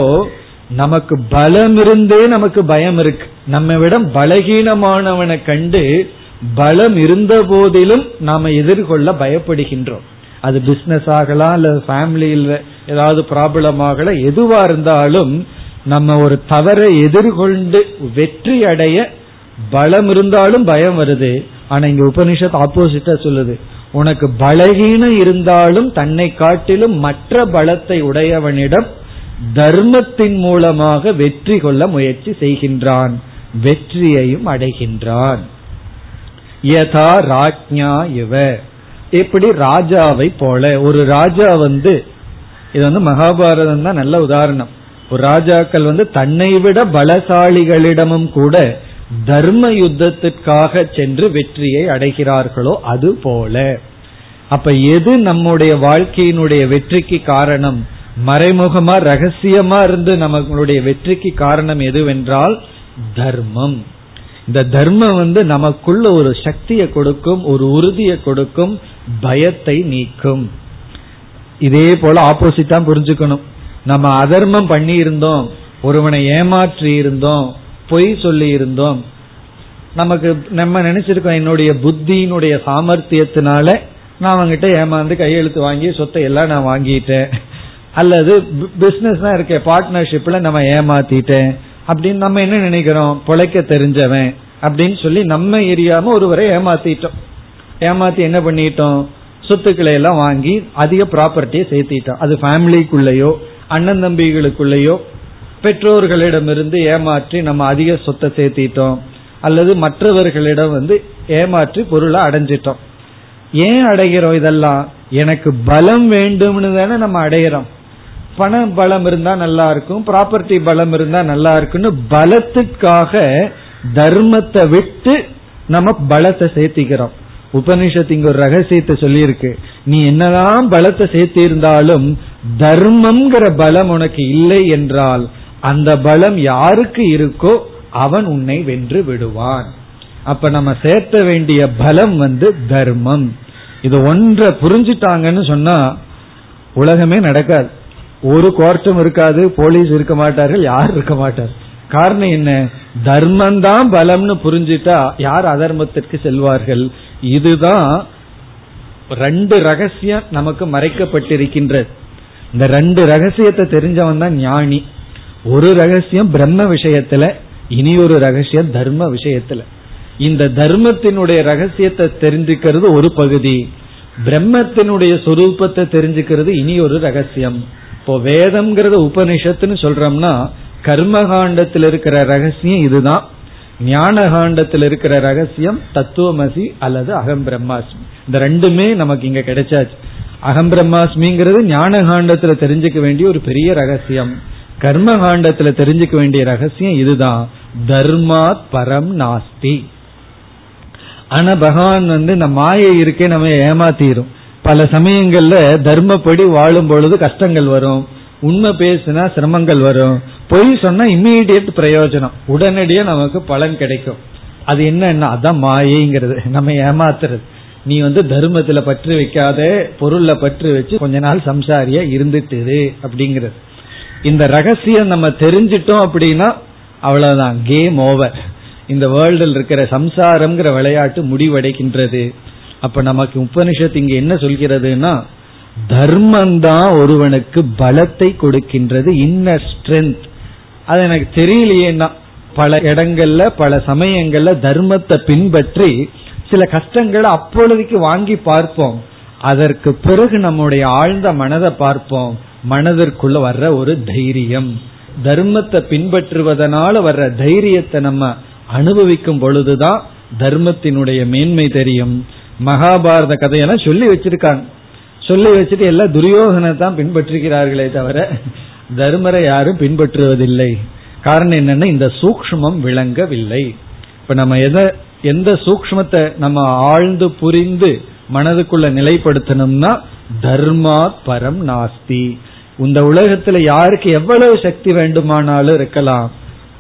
நமக்கு பலம் இருந்தே நமக்கு பயம் இருக்கு நம்ம விட பலகீனமானவனை கண்டு பலம் இருந்த போதிலும் நாம எதிர்கொள்ள பயப்படுகின்றோம். அது பிசினஸ் ஆகலாம் அல்லது ஃபேமிலியில் ஏதாவது ப்ராப்ளம் ஆகலாம் எதுவா இருந்தாலும் நம்ம ஒரு தவறை எதிர்கொண்டு வெற்றி அடைய பலம் இருந்தாலும் பயம் வருது. ஆனா இங்க உபனிஷத் ஆப்போசிட்டா சொல்லுது. உனக்கு பலகீனம் இருந்தாலும் தன்னை காட்டிலும் மற்ற பலத்தை உடையவனிடம் தர்மத்தின் மூலமாக வெற்றி கொள்ள முயற்சி செய்கின்றான். வெற்றியையும் அடைகின்றான். யதா ராஜ்யா இவ. எப்படி ராஜாவை போல ஒரு ராஜா வந்து இது வந்து மகாபாரதம் தான் நல்ல உதாரணம். ஒரு ராஜாக்கள் வந்து தன்னை விட பலசாலிகளிடமும் கூட தர்ம யுத்தத்திற்காக சென்று வெற்றியை அடைகிறார்களோ அது போல. அப்ப எது நம்முடைய வாழ்க்கையினுடைய வெற்றிக்கு காரணம்? மறைமுகமா ரகசியமா இருந்து நம்மளுடைய வெற்றிக்கு காரணம் எதுவென்றால் தர்மம். இந்த தர்மம் வந்து நமக்குள்ள ஒரு சக்தியை கொடுக்கும் ஒரு உறுதியை கொடுக்கும் பயத்தை நீக்கும். இதே போல ஆப்போசிட்டா புரிஞ்சுக்கணும். நம்ம அதர்மம் பண்ணி இருந்தோம் ஒருவனை ஏமாற்றி இருந்தோம் பொய் சொல்லி இருந்தோம். நமக்கு நம்ம நினைச்சிருக்கோம் என்னுடைய புத்தியினுடைய சாமர்த்தியத்தினால நான் அவங்ககிட்ட ஏமாந்து கையெழுத்து வாங்கி சொத்தை எல்லாம் நான் வாங்கிட்டேன். அல்லது பிசினஸ் தான் இருக்கேன் பார்ட்னர்ஷிப்ல நம்ம ஏமாத்திட்டேன் அப்படின்னு நம்ம என்ன நினைக்கிறோம்? பிழைக்க தெரிஞ்சவன் அப்படின்னு சொல்லி நம்ம எரியாம ஒருவரை ஏமாத்திட்டோம். ஏமாத்தி என்ன பண்ணிட்டோம்? சொத்துக்களை எல்லாம் வாங்கி அதிக ப்ராப்பர்ட்டியை சேர்த்திட்டோம். அது ஃபேமிலிக்குள்ளேயோ அண்ணன் தம்பிகளுக்குள்ளேயோ பெற்றோர்களிடமிருந்து ஏமாற்றி நம்ம அதிக சொத்தை சேர்த்திட்டோம். அல்லது மற்றவர்களிடம் வந்து ஏமாற்றி பொருளை அடைஞ்சிட்டோம். ஏன் அடைகிறோம் இதெல்லாம்? எனக்கு பலம் வேண்டும்னு தானே நம்ம அடையிறோம் பண பலம் இருந்தா நல்லா இருக்கும் ப்ராப்பர்ட்டி பலம் இருந்தா நல்லா இருக்கும்னு பலத்துக்காக தர்மத்தை விட்டு நம்ம பலத்தை சேர்த்திக்கிறோம். உபனிஷத்து இங்க ஒரு ரகசியத்தை சொல்லியிருக்கு. நீ என்னதான் பலத்தை சேர்த்தி இருந்தாலும் தர்மம்ங்கிற பலம் உனக்கு இல்லை என்றால் அந்த பலம் யாருக்கு இருக்கோ அவன் உன்னை வென்று விடுவான். அப்ப நம்ம சேர்த்த வேண்டிய பலம் வந்து தர்மம். இது ஒன்றை புரிஞ்சுட்டாங்கன்னு சொன்னா உலகமே நடக்காது. ஒரு கோர்ட்டும் இருக்காது போலீஸ் இருக்க மாட்டார்கள் யார் இருக்க மாட்டார். காரணம் என்ன? தர்மம் தான் பலம்னு புரிஞ்சுட்டா யார் அதர்மத்திற்கு செல்வார்கள்? இதுதான் ரெண்டு ரகசியம் நமக்கு மறைக்கப்பட்டிருக்கின்றது. இந்த ரெண்டு ரகசியத்தை தெரிஞ்சவன் தான் ஞானி. ஒரு ரகசியம் பிரம்ம விஷயத்துல இனி ஒரு ரகசியம் தர்ம விஷயத்துல. இந்த தர்மத்தினுடைய ரகசியத்தை தெரிஞ்சுக்கிறது ஒரு பகுதி. பிரம்மத்தினுடைய சொரூபத்தை தெரிஞ்சுக்கிறது இனி ஒரு ரகசியம். இப்போ வேதம்ங்கிறத உபனிஷத்துன்னு சொல்றோம்னா கர்மகாண்டத்தில் இருக்கிற ரகசியம் இதுதான். ஞான காண்டத்தில் இருக்கிற ரகசியம் தத்துவமசி அல்லது அகம் பிரம்மாஸ்மி. இந்த ரெண்டுமே நமக்கு இங்க கிடைச்சாச்சு. அகம் பிரம்மாஸ்மிங்கிறது ஞான காண்டத்துல தெரிஞ்சுக்க வேண்டிய ஒரு பெரிய ரகசியம். கர்ம காண்டத்துல தெரிஞ்சுக்க வேண்டிய ரகசியம் இதுதான். தர்மாத் பரம் நாஸ்தி. ஆனா பகவான் வந்து இந்த மாயை இருக்கே நம்ம ஏமாத்திரும். பல சமயங்கள்ல தர்மப்படி வாழும் பொழுது கஷ்டங்கள் வரும். உண்மை பேசினா சிரமங்கள் வரும். பொய் சொன்னா இம்மீடியட் பிரயோஜனம். உடனடியா நமக்கு பலன் கிடைக்கும். அது என்ன அதான் மாயைங்கிறது. நம்ம ஏமாத்துறது. நீ வந்து தர்மத்துல பற்று வைக்காத பொருள்ல பற்று வச்சு கொஞ்ச நாள் சம்சாரியா இருந்துட்டு அப்படிங்கிறது. இந்த ரகசியம் நம்ம தெரிஞ்சிட்டோம் அப்படின்னா அவ்வளவுதான். கேம் ஓவர் இந்த வேர்ல்டில் இருக்கிற சம்சாரம்ங்கிற விளையாட்டு முடிவடைகின்றது. அப்ப நமக்கு உபனிஷத்து இங்க என்ன சொல்கிறதுனா தர்மந்தான் ஒருவனுக்கு பலத்தை கொடுக்கின்றது இன்னர் ஸ்ட்ரென்த் அது எனக்கு தெரியலையேன்னா பல இடங்கள்ல பல சமயங்கள்ல தர்மத்தை பின்பற்றி சில கஷ்டங்களை அப்பொழுதுக்கு வாங்கி பார்ப்போம். அதற்கு பிறகு நம்முடைய ஆழ்ந்த மனதை பார்ப்போம். மனதிற்குள்ள வர்ற ஒரு தைரியம். தர்மத்தை பின்பற்றுவதனால வர்ற தைரியத்தை நம்ம அனுபவிக்கும் பொழுதுதான் தர்மத்தினுடைய மேன்மை தெரியும். மகாபாரத கதையெல்லாம் சொல்லி வச்சிருக்காங்க. சொல்லி வச்சுட்டு எல்லாம் துரியோகனை தான் பின்பற்றுகிறார்களே தவிர தர்மரை யாரும் பின்பற்றுவதில்லை. காரணம் என்னன்னா இந்த சூக்மம் விளங்கவில்லை. இப்ப நம்ம எதை எந்த சூக்மத்தை நம்ம ஆழ்ந்து புரிந்து மனதுக்குள்ள நிலைப்படுத்தணும்னா தர்மா பரம் நாஸ்தி. இந்த உலகத்துல யாருக்கு எவ்வளவு சக்தி வேண்டுமானாலும் இருக்கலாம்.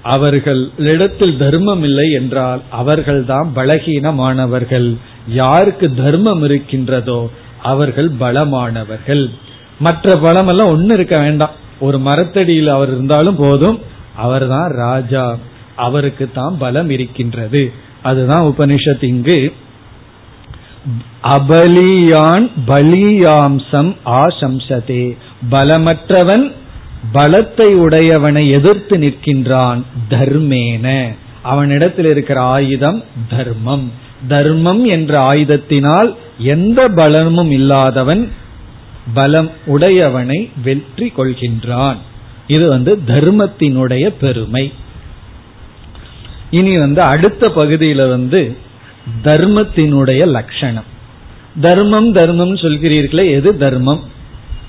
அவர்களிடத்தில் தர்மம் இல்லை என்றால் அவர்கள்தான் பலகீனமானவர்கள். யாருக்கு தர்மம் இருக்கின்றதோ அவர்கள் பலமானவர்கள். மற்ற பலம் எல்லாம் ஒன்னு இருக்க வேண்டாம். ஒரு மரத்தடியில் அவர் இருந்தாலும் போதும். அவர்தான் ராஜா. அவருக்கு தான் பலம் இருக்கின்றது. அதுதான் உபனிஷத் இங்கு. அபலியான் பலியாம்சம் ஆசம்சதே. பலமற்றவன் பலத்தை உடையவனை எதிர்த்து நிற்கின்றான் தர்மேன. அவனிடத்தில் இருக்கிற ஆயுதம் தர்மம். தர்மம் என்ற ஆயுதத்தினால் எந்த பலமும் இல்லாதவன் பலம் உடையவனை வெற்றி கொள்கின்றான். இது வந்து தர்மத்தினுடைய பெருமை. இனி வந்து அடுத்த பகுதியில வந்து தர்மத்தினுடைய லட்சணம். தர்மம் தர்மம் சொல்கிறீர்களே எது தர்மம்?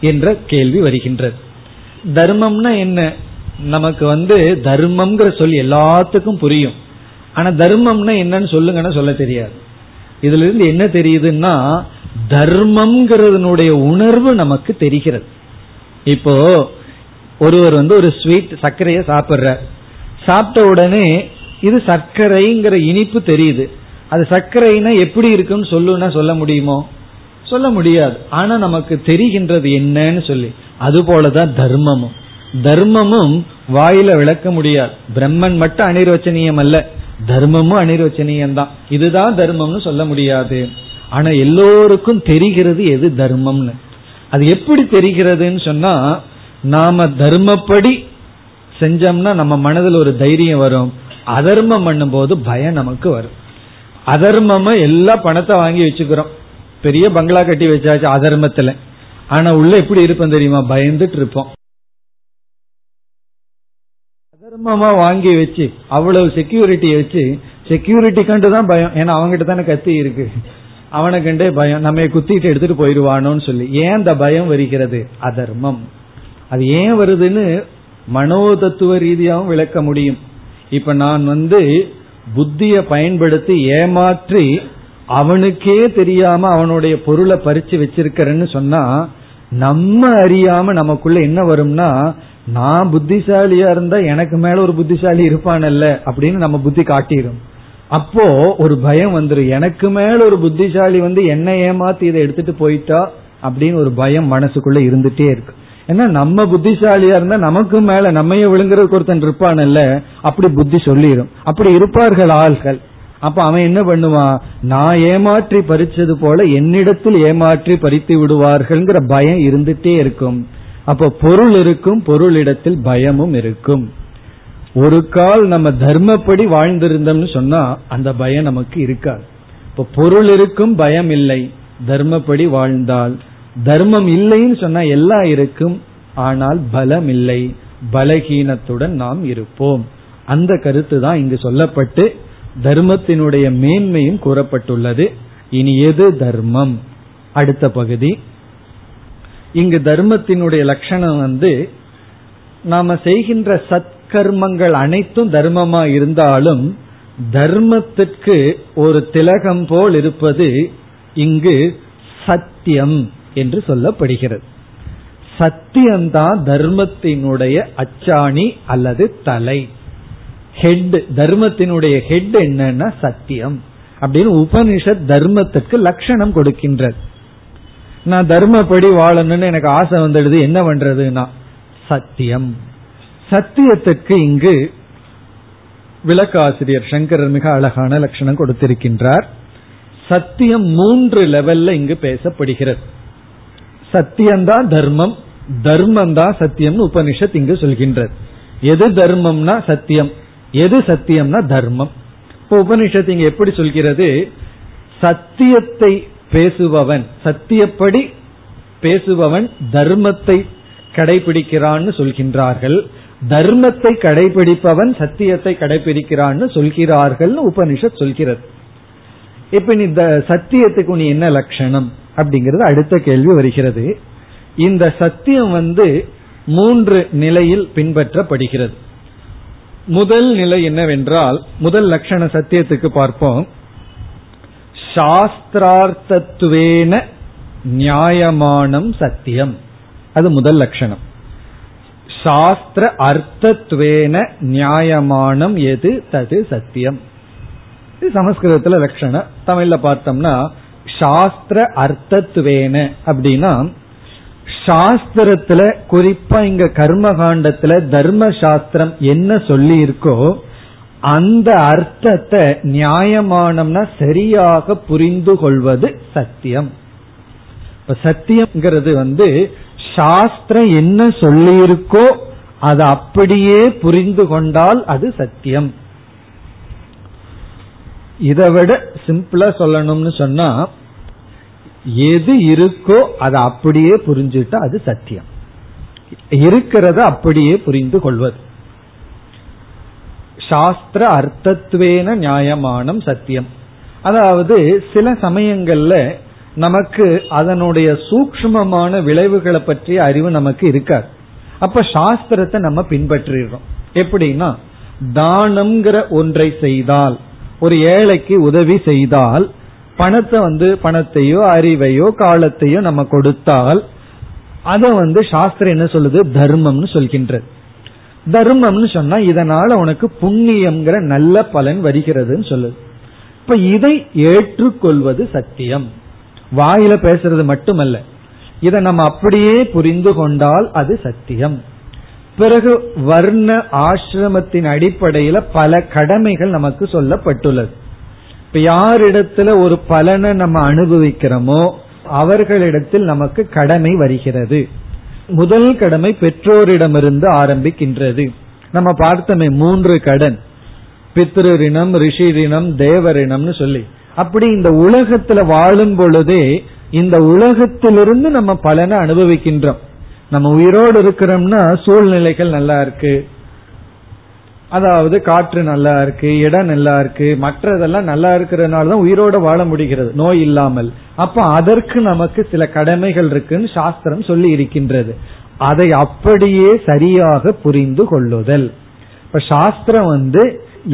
என்ற கேள்வி வருகின்றது. தர்மம்னா என்ன? நமக்கு வந்து தர்மம்ங்கிற சொல் எல்லாத்துக்கும் புரியும். ஆனா தர்மம்னா என்னன்னு சொல்லுங்கன்னா சொல்ல தெரியாது. இதுல இருந்து என்ன தெரியுதுன்னா தர்மம்ங்கிறதனுடைய உணர்வு நமக்கு தெரிகிறது. இப்போ ஒருவர் வந்து ஒரு ஸ்வீட் சர்க்கரையை சாப்பிட்றார். சாப்பிட்ட உடனே இது சர்க்கரைங்கிற இனிப்பு தெரியுது. அது சர்க்கரைனா எப்படி இருக்குன்னு சொல்லுன்னா சொல்ல முடியுமோ? சொல்ல முடியாது. ஆனா நமக்கு தெரிகின்றது என்னன்னு சொல்லி. அது போலதான் தர்மமும். தர்மமும் வாயில விளக்க முடியாது. பிரம்மன் மட்டும் அனிர்வச்சனீயம் அல்ல. தர்மமும் அனிர்வச்சனீயம் தான். இதுதான் தர்மம்னு சொல்ல முடியாது. ஆனா எல்லோருக்கும் தெரிகிறது எது தர்மம்னு. அது எப்படி தெரிகிறதுன்னு சொன்னா நாம தர்மப்படி செஞ்சோம்னா நம்ம மனதில் ஒரு தைரியம் வரும். அதர்மம் பண்ணும்போது பயம் நமக்கு வரும். அதர்மமா எல்லா பணத்தை வாங்கி வச்சுக்கிறோம். பெரிய பங்களா கட்டி வச்சாச்சு அதர்மத்துல. ஆனா உள்ள எப்படி இருப்போம் தெரியுமா? பயந்துட்டு இருப்போம் அதர்மமா வாங்கி வச்சு அவ்வளவு செக்யூரிட்டி வச்சு செக்யூரிட்டி கண்டு தான் பயம். ஏன்னா அவங்ககிட்ட தானே கத்தி இருக்கு. அவனை கண்டே பயம். நம்ம குத்திட்டு எடுத்துட்டு போயிடுவானோன்னு சொல்லி. ஏன் அந்த பயம் வருகிறது? அதர்மம். அது ஏன் வருதுன்னு மனோதத்துவ ரீதியாகவும் விளக்க முடியும். இப்ப நான் வந்து புத்திய பயன்படுத்தி ஏமாற்றி அவனுக்கே தெரியாம அவனுடைய பொருளை பறிச்சு வச்சிருக்கிறேன்னு சொன்னா நம்ம அறியாம நமக்குள்ள என்ன வரும்னா நான் புத்திசாலியா இருந்தா எனக்கு மேல ஒரு புத்திசாலி இருப்பானல்ல அப்படின்னு நம்ம புத்தி காட்டிடும் அப்போ ஒரு பயம் வந்துடும் எனக்கு மேல ஒரு புத்திசாலி வந்து என்ன ஏமாத்தி இதை எடுத்துட்டு போயிட்டா அப்படின்னு ஒரு பயம் மனசுக்குள்ள இருந்துட்டே இருக்கு. ஏன்னா நம்ம புத்திசாலியா இருந்தா நமக்கு மேல நம்மைய விழுங்குறதுக்கு ஒருத்தன் இருப்பானல்ல அப்படி புத்தி சொல்லிடும் அப்படி இருப்பார்கள் ஆள்கள். அப்ப அவன் என்ன பண்ணுவான்? நான் ஏமாற்றி பறிச்சது போல என்னிடத்தில் ஏமாற்றி பறித்து விடுவார்கள்ங்கிற பயம் இருந்துட்டே இருக்கும். அப்ப பொருள் இருக்கும் பொருளிடத்தில் பயமும் இருக்கும். ஒரு கால் நம்ம தர்மப்படி வாழ்ந்திருந்தோம்னு சொன்னா அந்த பயம் நமக்கு இருக்காது. இப்ப பொருள் இருக்கும் பயம் இல்லை தர்மப்படி வாழ்ந்தால். தர்மம் இல்லைன்னு சொன்னா எல்லாம் இருக்கும் ஆனால் பலம் இல்லை. பலகீனத்துடன் நாம் இருப்போம். அந்த கருத்து தான் இங்கு சொல்லப்பட்டு தர்மத்தினுடைய மேன்மையும் கூறப்பட்டுள்ளது. இனி எது தர்மம்? அடுத்த பகுதி. இங்கு தர்மத்தினுடைய லட்சணம் வந்து நாம செய்கின்ற சத்கர்மங்கள் அனைத்தும் தர்மமா இருந்தாலும் தர்மத்திற்கு ஒரு திலகம் போல் இருப்பது இங்கு சத்தியம் என்று சொல்லப்படுகிறது. சத்தியம்தான் தர்மத்தினுடைய அச்சாணி அல்லது தலை. ஹெட் தர்மத்தினுடைய ஹெட் என்னன்னா சத்தியம். அப்படின்னு உபனிஷத் தர்மத்துக்கு லட்சணம் கொடுக்கின்றது நான் தர்மப்படி வாழணும்னு எனக்கு ஆசை வந்துடுது என்ன பண்றதுன்னா சத்தியம். சத்தியத்துக்கு இங்கு விளக்காசிரியர் சங்கரர் மிக அழகான லட்சணம் கொடுத்திருக்கின்றார். சத்தியம் மூன்று லெவல்ல இங்கு பேசப்படுகிறது. சத்தியம்தான் தர்மம் தர்மம் தான் சத்தியம்னு உபனிஷத் இங்கு சொல்கின்றது. எது தர்மம்னா சத்தியம்? எது சத்தியம்னா தர்மம். இப்போ உபனிஷத்து இங்க எப்படி சொல்கிறது? சத்தியத்தை பேசுபவன் சத்தியப்படி பேசுபவன் தர்மத்தை கடைபிடிக்கிறான்னு சொல்கின்றார்கள். தர்மத்தை கடைபிடிப்பவன் சத்தியத்தை கடைபிடிக்கிறான்னு சொல்கிறார்கள் உபனிஷத் சொல்கிறது. இப்ப நீ சத்தியத்துக்கு நீ என்ன லட்சணம் அப்படிங்கிறது அடுத்த கேள்வி வருகிறது. இந்த சத்தியம் வந்து மூன்று நிலையில் பின்பற்றப்படுகிறது. முதல் நிலை என்னவென்றால் முதல் லட்சண சத்தியத்துக்கு பார்ப்போம். சாஸ்திரார்த்தத்துவேன நியாயமானம் சத்தியம். அது முதல் லட்சணம் சாஸ்திர அர்த்தத்துவேன நியாயமானம் எது தது சத்தியம். இது சமஸ்கிருதத்துல லட்சணம் தமிழ்ல பார்த்தோம்னா சாஸ்திர அர்த்தத்துவேன அப்படின்னா சாஸ்திரத்துல குறிப்பா இங்க கர்மகாண்டத்துல தர்ம சாஸ்திரம் என்ன சொல்லி இருக்கோ அந்த அர்த்தத்தை நியாயமானம்னா சரியாக புரிந்து கொள்வது சத்தியம். இப்ப சத்தியம்ங்கிறது வந்து சாஸ்திரம் என்ன சொல்லி இருக்கோ அதை அப்படியே புரிந்து கொண்டால் அது சத்தியம். இதை விட சிம்பிளா சொல்லணும்னு சொன்னா எது இருக்கோ அதை அப்படியே புரிஞ்சுட்டா அது சத்தியம். இருக்கிறத அப்படியே புரிந்து கொள்வது. சாஸ்திர அர்த்தத்துவேன நியாயமானம் சத்தியம். அதாவது சில சமயங்கள்ல நமக்கு அதனுடைய சூக்மமான விளைவுகளை பற்றிய அறிவு நமக்கு இருக்காது. அப்ப சாஸ்திரத்தை நம்ம பின்பற்றிடுறோம். எப்படின்னா தானம்ங்கிற ஒன்றை செய்தால் ஒரு ஏழைக்கு உதவி செய்தால் பணத்தை வந்து பணத்தையோ அறிவையோ காலத்தையோ நம்ம கொடுத்தால் அத வந்து சாஸ்திரம் என்ன சொல்லுது? தர்மம்னு சொல்கின்றது. தர்மம்னு சொன்னா இதனால உனக்கு புண்ணியம்ங்கிற நல்ல பலன் வருகிறதுன்னு சொல்லுது. இப்ப இதை ஏற்றுக்கொள்வது சத்தியம். வாயில பேசுறது மட்டுமல்ல. இதை நம்ம அப்படியே புரிந்து கொண்டால் அது சத்தியம். பிறகு வர்ண ஆசிரமத்தின் அடிப்படையில பல கடமைகள் நமக்கு சொல்லப்பட்டுள்ளது. இப்ப யாரிடத்துல ஒரு பலனை நம்ம அனுபவிக்கிறோமோ அவர்களிடத்தில் நமக்கு கடமை வருகிறது. முதல் கடமை பெற்றோரிடமிருந்து ஆரம்பிக்கின்றது. நம்ம பார்த்தோமே மூன்று கடன். பித்ருரினம் ரிஷிரினம் தேவரினம்னு சொல்லி. அப்படி இந்த உலகத்துல வாழும் பொழுதே இந்த உலகத்திலிருந்து நம்ம பலனை அனுபவிக்கின்றோம். நம்ம உயிரோடு இருக்கிறோம்னா சூழ்நிலைகள் நல்லா இருக்கு. அதாவது காற்று நல்லா இருக்கு இடம் நல்லா இருக்கு மற்றதெல்லாம் நல்லா இருக்கிறதுனால தான் உயிரோட வாழ முடிகிறது நோய் இல்லாமல். அப்ப அதற்கு நமக்கு சில கடமைகள் இருக்குன்னு சாஸ்திரம் சொல்லி இருக்கின்றது. அதை அப்படியே சரியாக புரிந்து கொள்ளுதல். இப்ப சாஸ்திரம் வந்து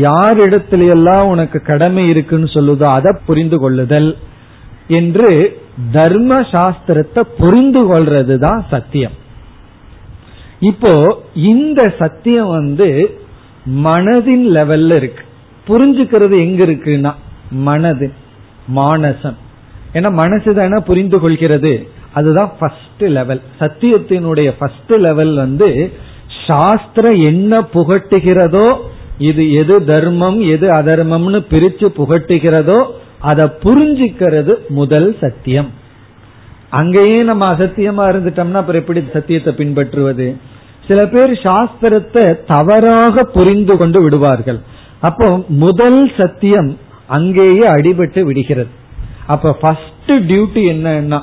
யார் இடத்துல எல்லாம் உனக்கு கடமை இருக்குன்னு சொல்லுதோ அதை புரிந்து கொள்ளுதல் என்று தர்ம சாஸ்திரத்தை புரிந்து கொள்றது தான் சத்தியம். இப்போ இந்த சத்தியம் வந்து மனதின் லெவல்ல இருக்கு. புரிஞ்சுக்கிறது எங்க இருக்குன்னா மனது மானசம். ஏன்னா மனசு தானே புரிந்து கொள்கிறது. அதுதான் ஃபர்ஸ்ட் லெவல் சத்தியத்தினுடைய ஃபர்ஸ்ட் லெவல் வந்து சாஸ்திரம் என்ன புகட்டுகிறதோ இது எது தர்மம் எது அதர்மம்னு பிரிச்சு புகட்டுகிறதோ அதை புரிஞ்சுக்கிறது முதல் சத்தியம். அங்கேயே நம்ம அசத்தியமா இருந்துட்டோம்னா அப்புறம் எப்படி சத்தியத்தை பின்பற்றுவது? சில பேர் சாஸ்திரத்தை தவறாக புரிந்து கொண்டு விடுவார்கள். அப்போ முதல் சத்தியம் அங்கேயே அடிபட்டு விடுகிறது. அப்ப ஃபர்ஸ்ட் டியூட்டி என்னன்னா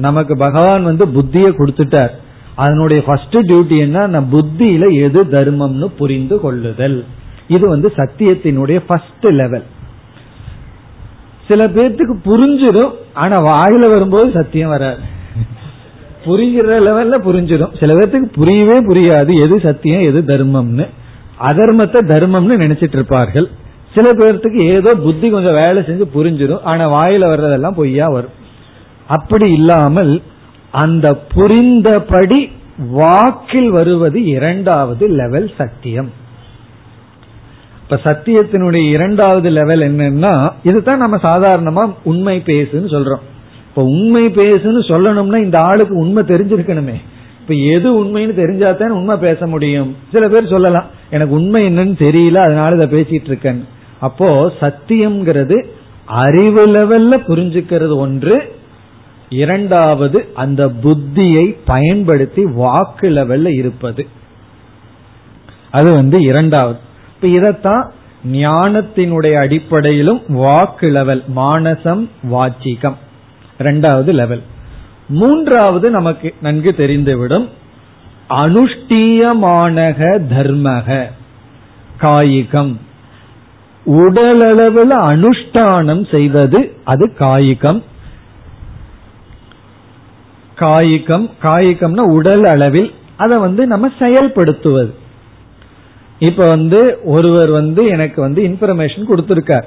நமக்கு பகவான் வந்து புத்திய கொடுத்துட்டார். அதனுடைய ஃபர்ஸ்ட் டியூட்டி என்ன புத்தியில எது தர்மம்னு புரிந்து கொள்ளுதல். இது வந்து சத்தியத்தினுடைய ஃபர்ஸ்ட் லெவல் சில பேர்த்துக்கு புரிஞ்சிடும் ஆனா வாயில வரும்போது சத்தியம் வராது. புரிகிற லெவல்ல புரிஞ்சிடும். சில பேர்த்துக்கு புரியவே புரியாது. எது சத்தியம் எது தர்மம்னு. அதர்மத்தை தர்மம்னு நினைச்சிட்டு இருப்பார்கள். சில பேர்த்துக்கு ஏதோ புத்தி கொஞ்சம் வேலை செஞ்சு புரிஞ்சிடும். ஆனா வாயில வர்றதெல்லாம் பொய்யா வரும். அப்படி இல்லாமல் அந்த புரிந்தபடி வாக்கில் வருவது இரண்டாவது லெவல் சத்தியம். இப்ப சத்தியத்தினுடைய இரண்டாவது லெவல் என்னன்னா இதுதான் நம்ம சாதாரணமா உண்மை பேசுன்னு சொல்றோம். இப்ப உண்மை பேசுன்னு சொல்லணும்னா இந்த ஆளுக்கு உண்மை தெரிஞ்சிருக்கணுமே. இப்ப எது உண்மைன்னு தெரிஞ்சாதான் உண்மை பேச முடியும். சில பேர் சொல்லலாம் எனக்கு உண்மை என்னன்னு தெரியல அதனால இதை பேசிட்டு இருக்கேன் அப்போ சத்தியம்ங்கிறது அறிவு லெவல்ல புரிஞ்சுக்கிறது ஒன்று. இரண்டாவது அந்த புத்தியை பயன்படுத்தி வாக்கு லெவல்ல இருப்பது. அது வந்து இரண்டாவது. இப்ப இதத்தான் ஞானத்தினுடைய அடிப்படையிலும் வாக்கு லெவல் மானசம் வாச்சிகம். ரெண்டாவது லெவல் மூன்றாவது நமக்கு நன்கு தெரிந்துவிடும் அனுஷ்டீயமானக தர்மக காயிகம். உடலளவில் அனுஷ்டானம் செய்வது அது காயிகம். காயிகம் காயிகம்னா உடல் அளவில் அதை வந்து நம்ம செயல்படுத்துவது. இப்ப வந்து ஒருவர் வந்து எனக்கு வந்து இன்ஃபர்மேஷன் கொடுத்திருக்கார்.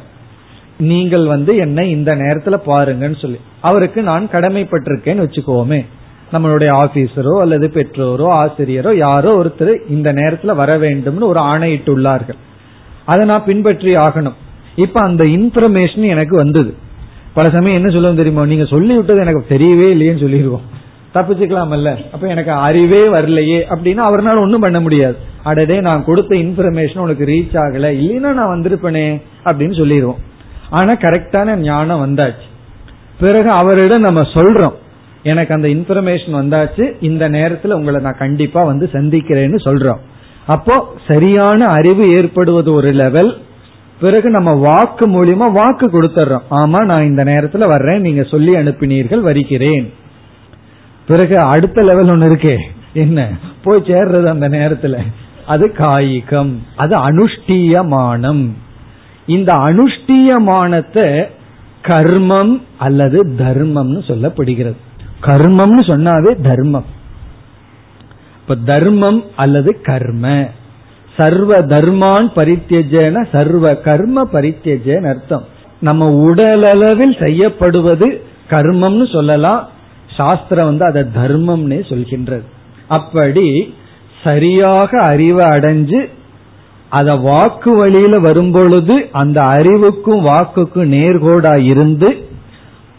நீங்கள் வந்து என்னை இந்த நேரத்துல பாருங்கன்னு சொல்லி. அவருக்கு நான் கடமைப்பட்டிருக்கேன்னு வச்சுக்கோமே. நம்மளுடைய ஆபீசரோ அல்லது பெற்றோரோ ஆசிரியரோ யாரோ ஒருத்தர் இந்த நேரத்துல வர வேண்டும்னு ஒரு ஆணையிட்டுள்ளார்கள் அதை நான் பின்பற்றி ஆகணும். இப்ப அந்த இன்ஃபர்மேஷன் எனக்கு வந்தது. பல சமயம் என்ன சொல்லுவோம் தெரியுமா? நீங்க சொல்லி விட்டது எனக்கு தெரியவே இல்லையேன்னு சொல்லிடுவோம். தப்பிச்சுக்கலாமல்ல. அப்ப எனக்கு அறிவே வரலையே அப்படின்னா அவர்னால ஒன்றும் பண்ண முடியாது. அடடே நான் கொடுத்த இன்ஃபர்மேஷன் உனக்கு ரீச் ஆகல. இல்லைன்னா நான் வந்திருப்பேனே அப்படின்னு சொல்லிடுவோம். ஆனா கரெக்டான ஞானம் வந்தாச்சு. பிறகு அவரிடம் நம்ம சொல்றோம். எனக்கு அந்த இன்ஃபர்மேஷன் வந்தாச்சு. இந்த நேரத்துல உங்களை நான் கண்டிப்பா வந்து சந்திக்கிறேன்னு சொல்றோம். அப்போ சரியான அறிவு ஏற்படுவது ஒரு லெவல் பிறகு நம்ம வாக்கு மூலியமா வாக்கு கொடுத்துறோம். ஆமா நான் இந்த நேரத்துல வர்றேன். நீங்க சொல்லி அனுப்பினீர்கள் வருகிறேன். பிறகு அடுத்த லெவல் ஒன்னு இருக்கே. என்ன? போய் சேர்றது அந்த நேரத்துல. அது காய்கம். அது அனுஷ்டீயமானம். இந்த அனுஷ்டியமானத்தை கர்மம் அல்லது தர்மம்னு சொல்லப்படுகிறது. கர்மம்னு சொன்னாவே தர்மம். இப்ப தர்மம் அல்லது கர்ம. சர்வ தர்மான் பரித்தியஜன சர்வ கர்ம பரித்தியஜன் அர்த்தம். நம்ம உடலளவில் செய்யப்படுவது கர்மம்னு சொல்லலாம். சாஸ்திரம் வந்து அதை தர்மம்னே சொல்கின்றது. அப்படி சரியாக அறிவை அடைஞ்சு அத வாக்கு வழியில வரும்பொழுது அந்த அறிவுக்கும் வாக்குக்கும் நேர்கோடா இருந்து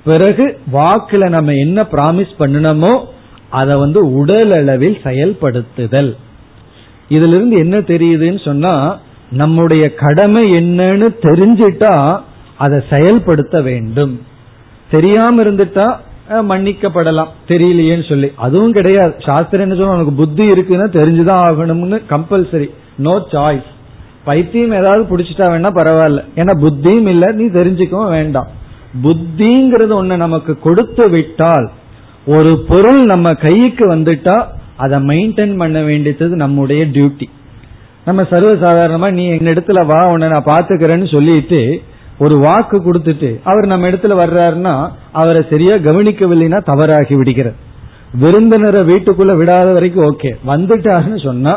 பிறகு வாக்குல நம்ம என்ன பிராமிஸ் பண்ணணுமோ அதை வந்து உடல் அளவில் செயல்படுத்துதல். இதுல இருந்து என்ன தெரியுதுன்னு சொன்னா நம்முடைய கடமை என்னன்னு தெரிஞ்சிட்டா அதை செயல்படுத்த வேண்டும். தெரியாம இருந்துட்டா மன்னிக்கப்படலாம். தெரியலையேன்னு சொல்லி. அதுவும் கிடையாது. சாஸ்திரம் என்ன சொல்ல உனக்கு புத்தி இருக்குன்னா தெரிஞ்சுதான் ஆகணும்னு கம்பல்சரி நோ சாய்ஸ் பைத்தியம் ஏதாவது பிடிச்சிட்டா வேணா பரவாயில்ல. ஏன்னா புத்தியும் இல்ல நீ தெரிஞ்சுக்கவும் வேண்டாம். புத்திங்கிறது ஒண்ணு நமக்கு கொடுத்து விட்டால் ஒரு பொருள் நம்ம கைக்கு வந்துட்டா அதை மெயின்டைன் பண்ண வேண்டியது நம்முடைய டியூட்டி நம்ம சர்வசாதாரணமா நீ எங்க இடத்துல வா உன்னை நான் பாத்துக்கிறேன்னு சொல்லிட்டு ஒரு வாக்கு கொடுத்துட்டு அவர் நம்ம இடத்துல வர்றாருன்னா அவரை சரியா கவனிக்கவில்லைன்னா தவறாகி விடுகிறது விருந்தினரை வீட்டுக்குள்ள விடாத வரைக்கும் ஓகே வந்துட்டாருன்னு சொன்னா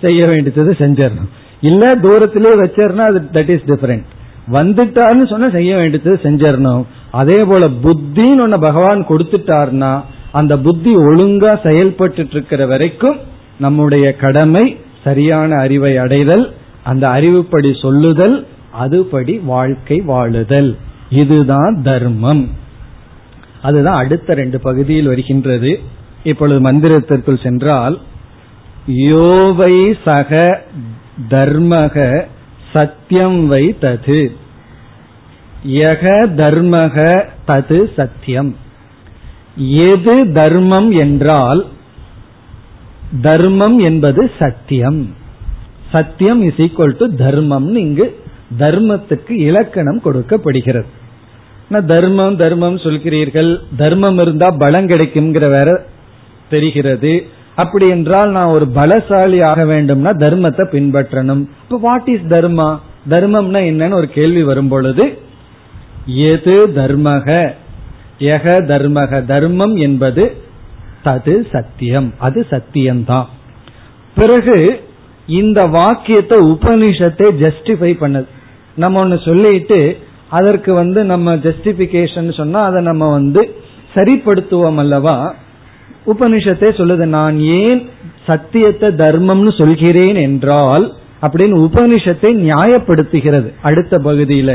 செய்ய வேண்டியது செஞ்சிடணும். இல்ல தூரத்திலே வச்சிருந்தா அது தட் இஸ் டிஃபரெண்ட் வந்துட்டாருன்னு சொன்னா செய்ய வேண்டியது செஞ்சிடணும் அதே போல புத்தின்னு ஒண்ணு பகவான் கொடுத்துட்டாருன்னா அந்த புத்தி ஒழுங்கா செயல்பட்டு இருக்கிற வரைக்கும் நம்முடைய கடமை சரியான அறிவை அடைதல் அந்த அறிவுப்படி சொல்லுதல் அதுபடி வாழ்க்கை வாழுதல். இதுதான் தர்மம். அதுதான் அடுத்த ரெண்டு பகுதியில் வருகின்றது. இப்பொழுது மந்திரத்திற்குள் சென்றால் யோவை சக தர்மக சத்தியம் வை தது. யக தர்மக தது சத்தியம் எது தர்மம் என்றால் தர்மம் என்பது சத்தியம். சத்தியம் இஸ் ஈக்வல் டு தர்மம் இங்கு தர்மத்துக்கு இலக்கணம் கொடுக்கப்படுகிறது. தர்மம் தர்மம் சொல்கிறீர்கள் தர்மம் இருந்தா பலம் கிடைக்கும்ங்கிற வேற தெரிகிறது. அப்படி என்றால் நான் ஒரு பலசாலி ஆக வேண்டும்னா தர்மத்தை பின்பற்றணும். இப்ப வாட் இஸ் தர்மா? தர்மம்னா என்னன்னு ஒரு கேள்வி வரும் பொழுது எது தர்மக? எக தர்மக? தர்மம் என்பது தது சத்தியம். அது சத்தியம்தான். பிறகு இந்த வாக்கியத்தை உபனிஷத்தை ஜஸ்டிஃபை பண்ணது. நம்ம ஒன்னு சொல்லிட்டு அதற்கு வந்து நம்ம ஜஸ்டிபிகேஷன் சொன்னா அதை நம்ம வந்து சரிப்படுத்துவோம் அல்லவா? உபனிஷத்தை சொல்லுது நான் ஏன் சத்தியத்தை தர்மம்னு சொல்கிறேன் என்றால் அப்படின்னு உபனிஷத்தை நியாயப்படுத்துகிறது. அடுத்த பகுதியில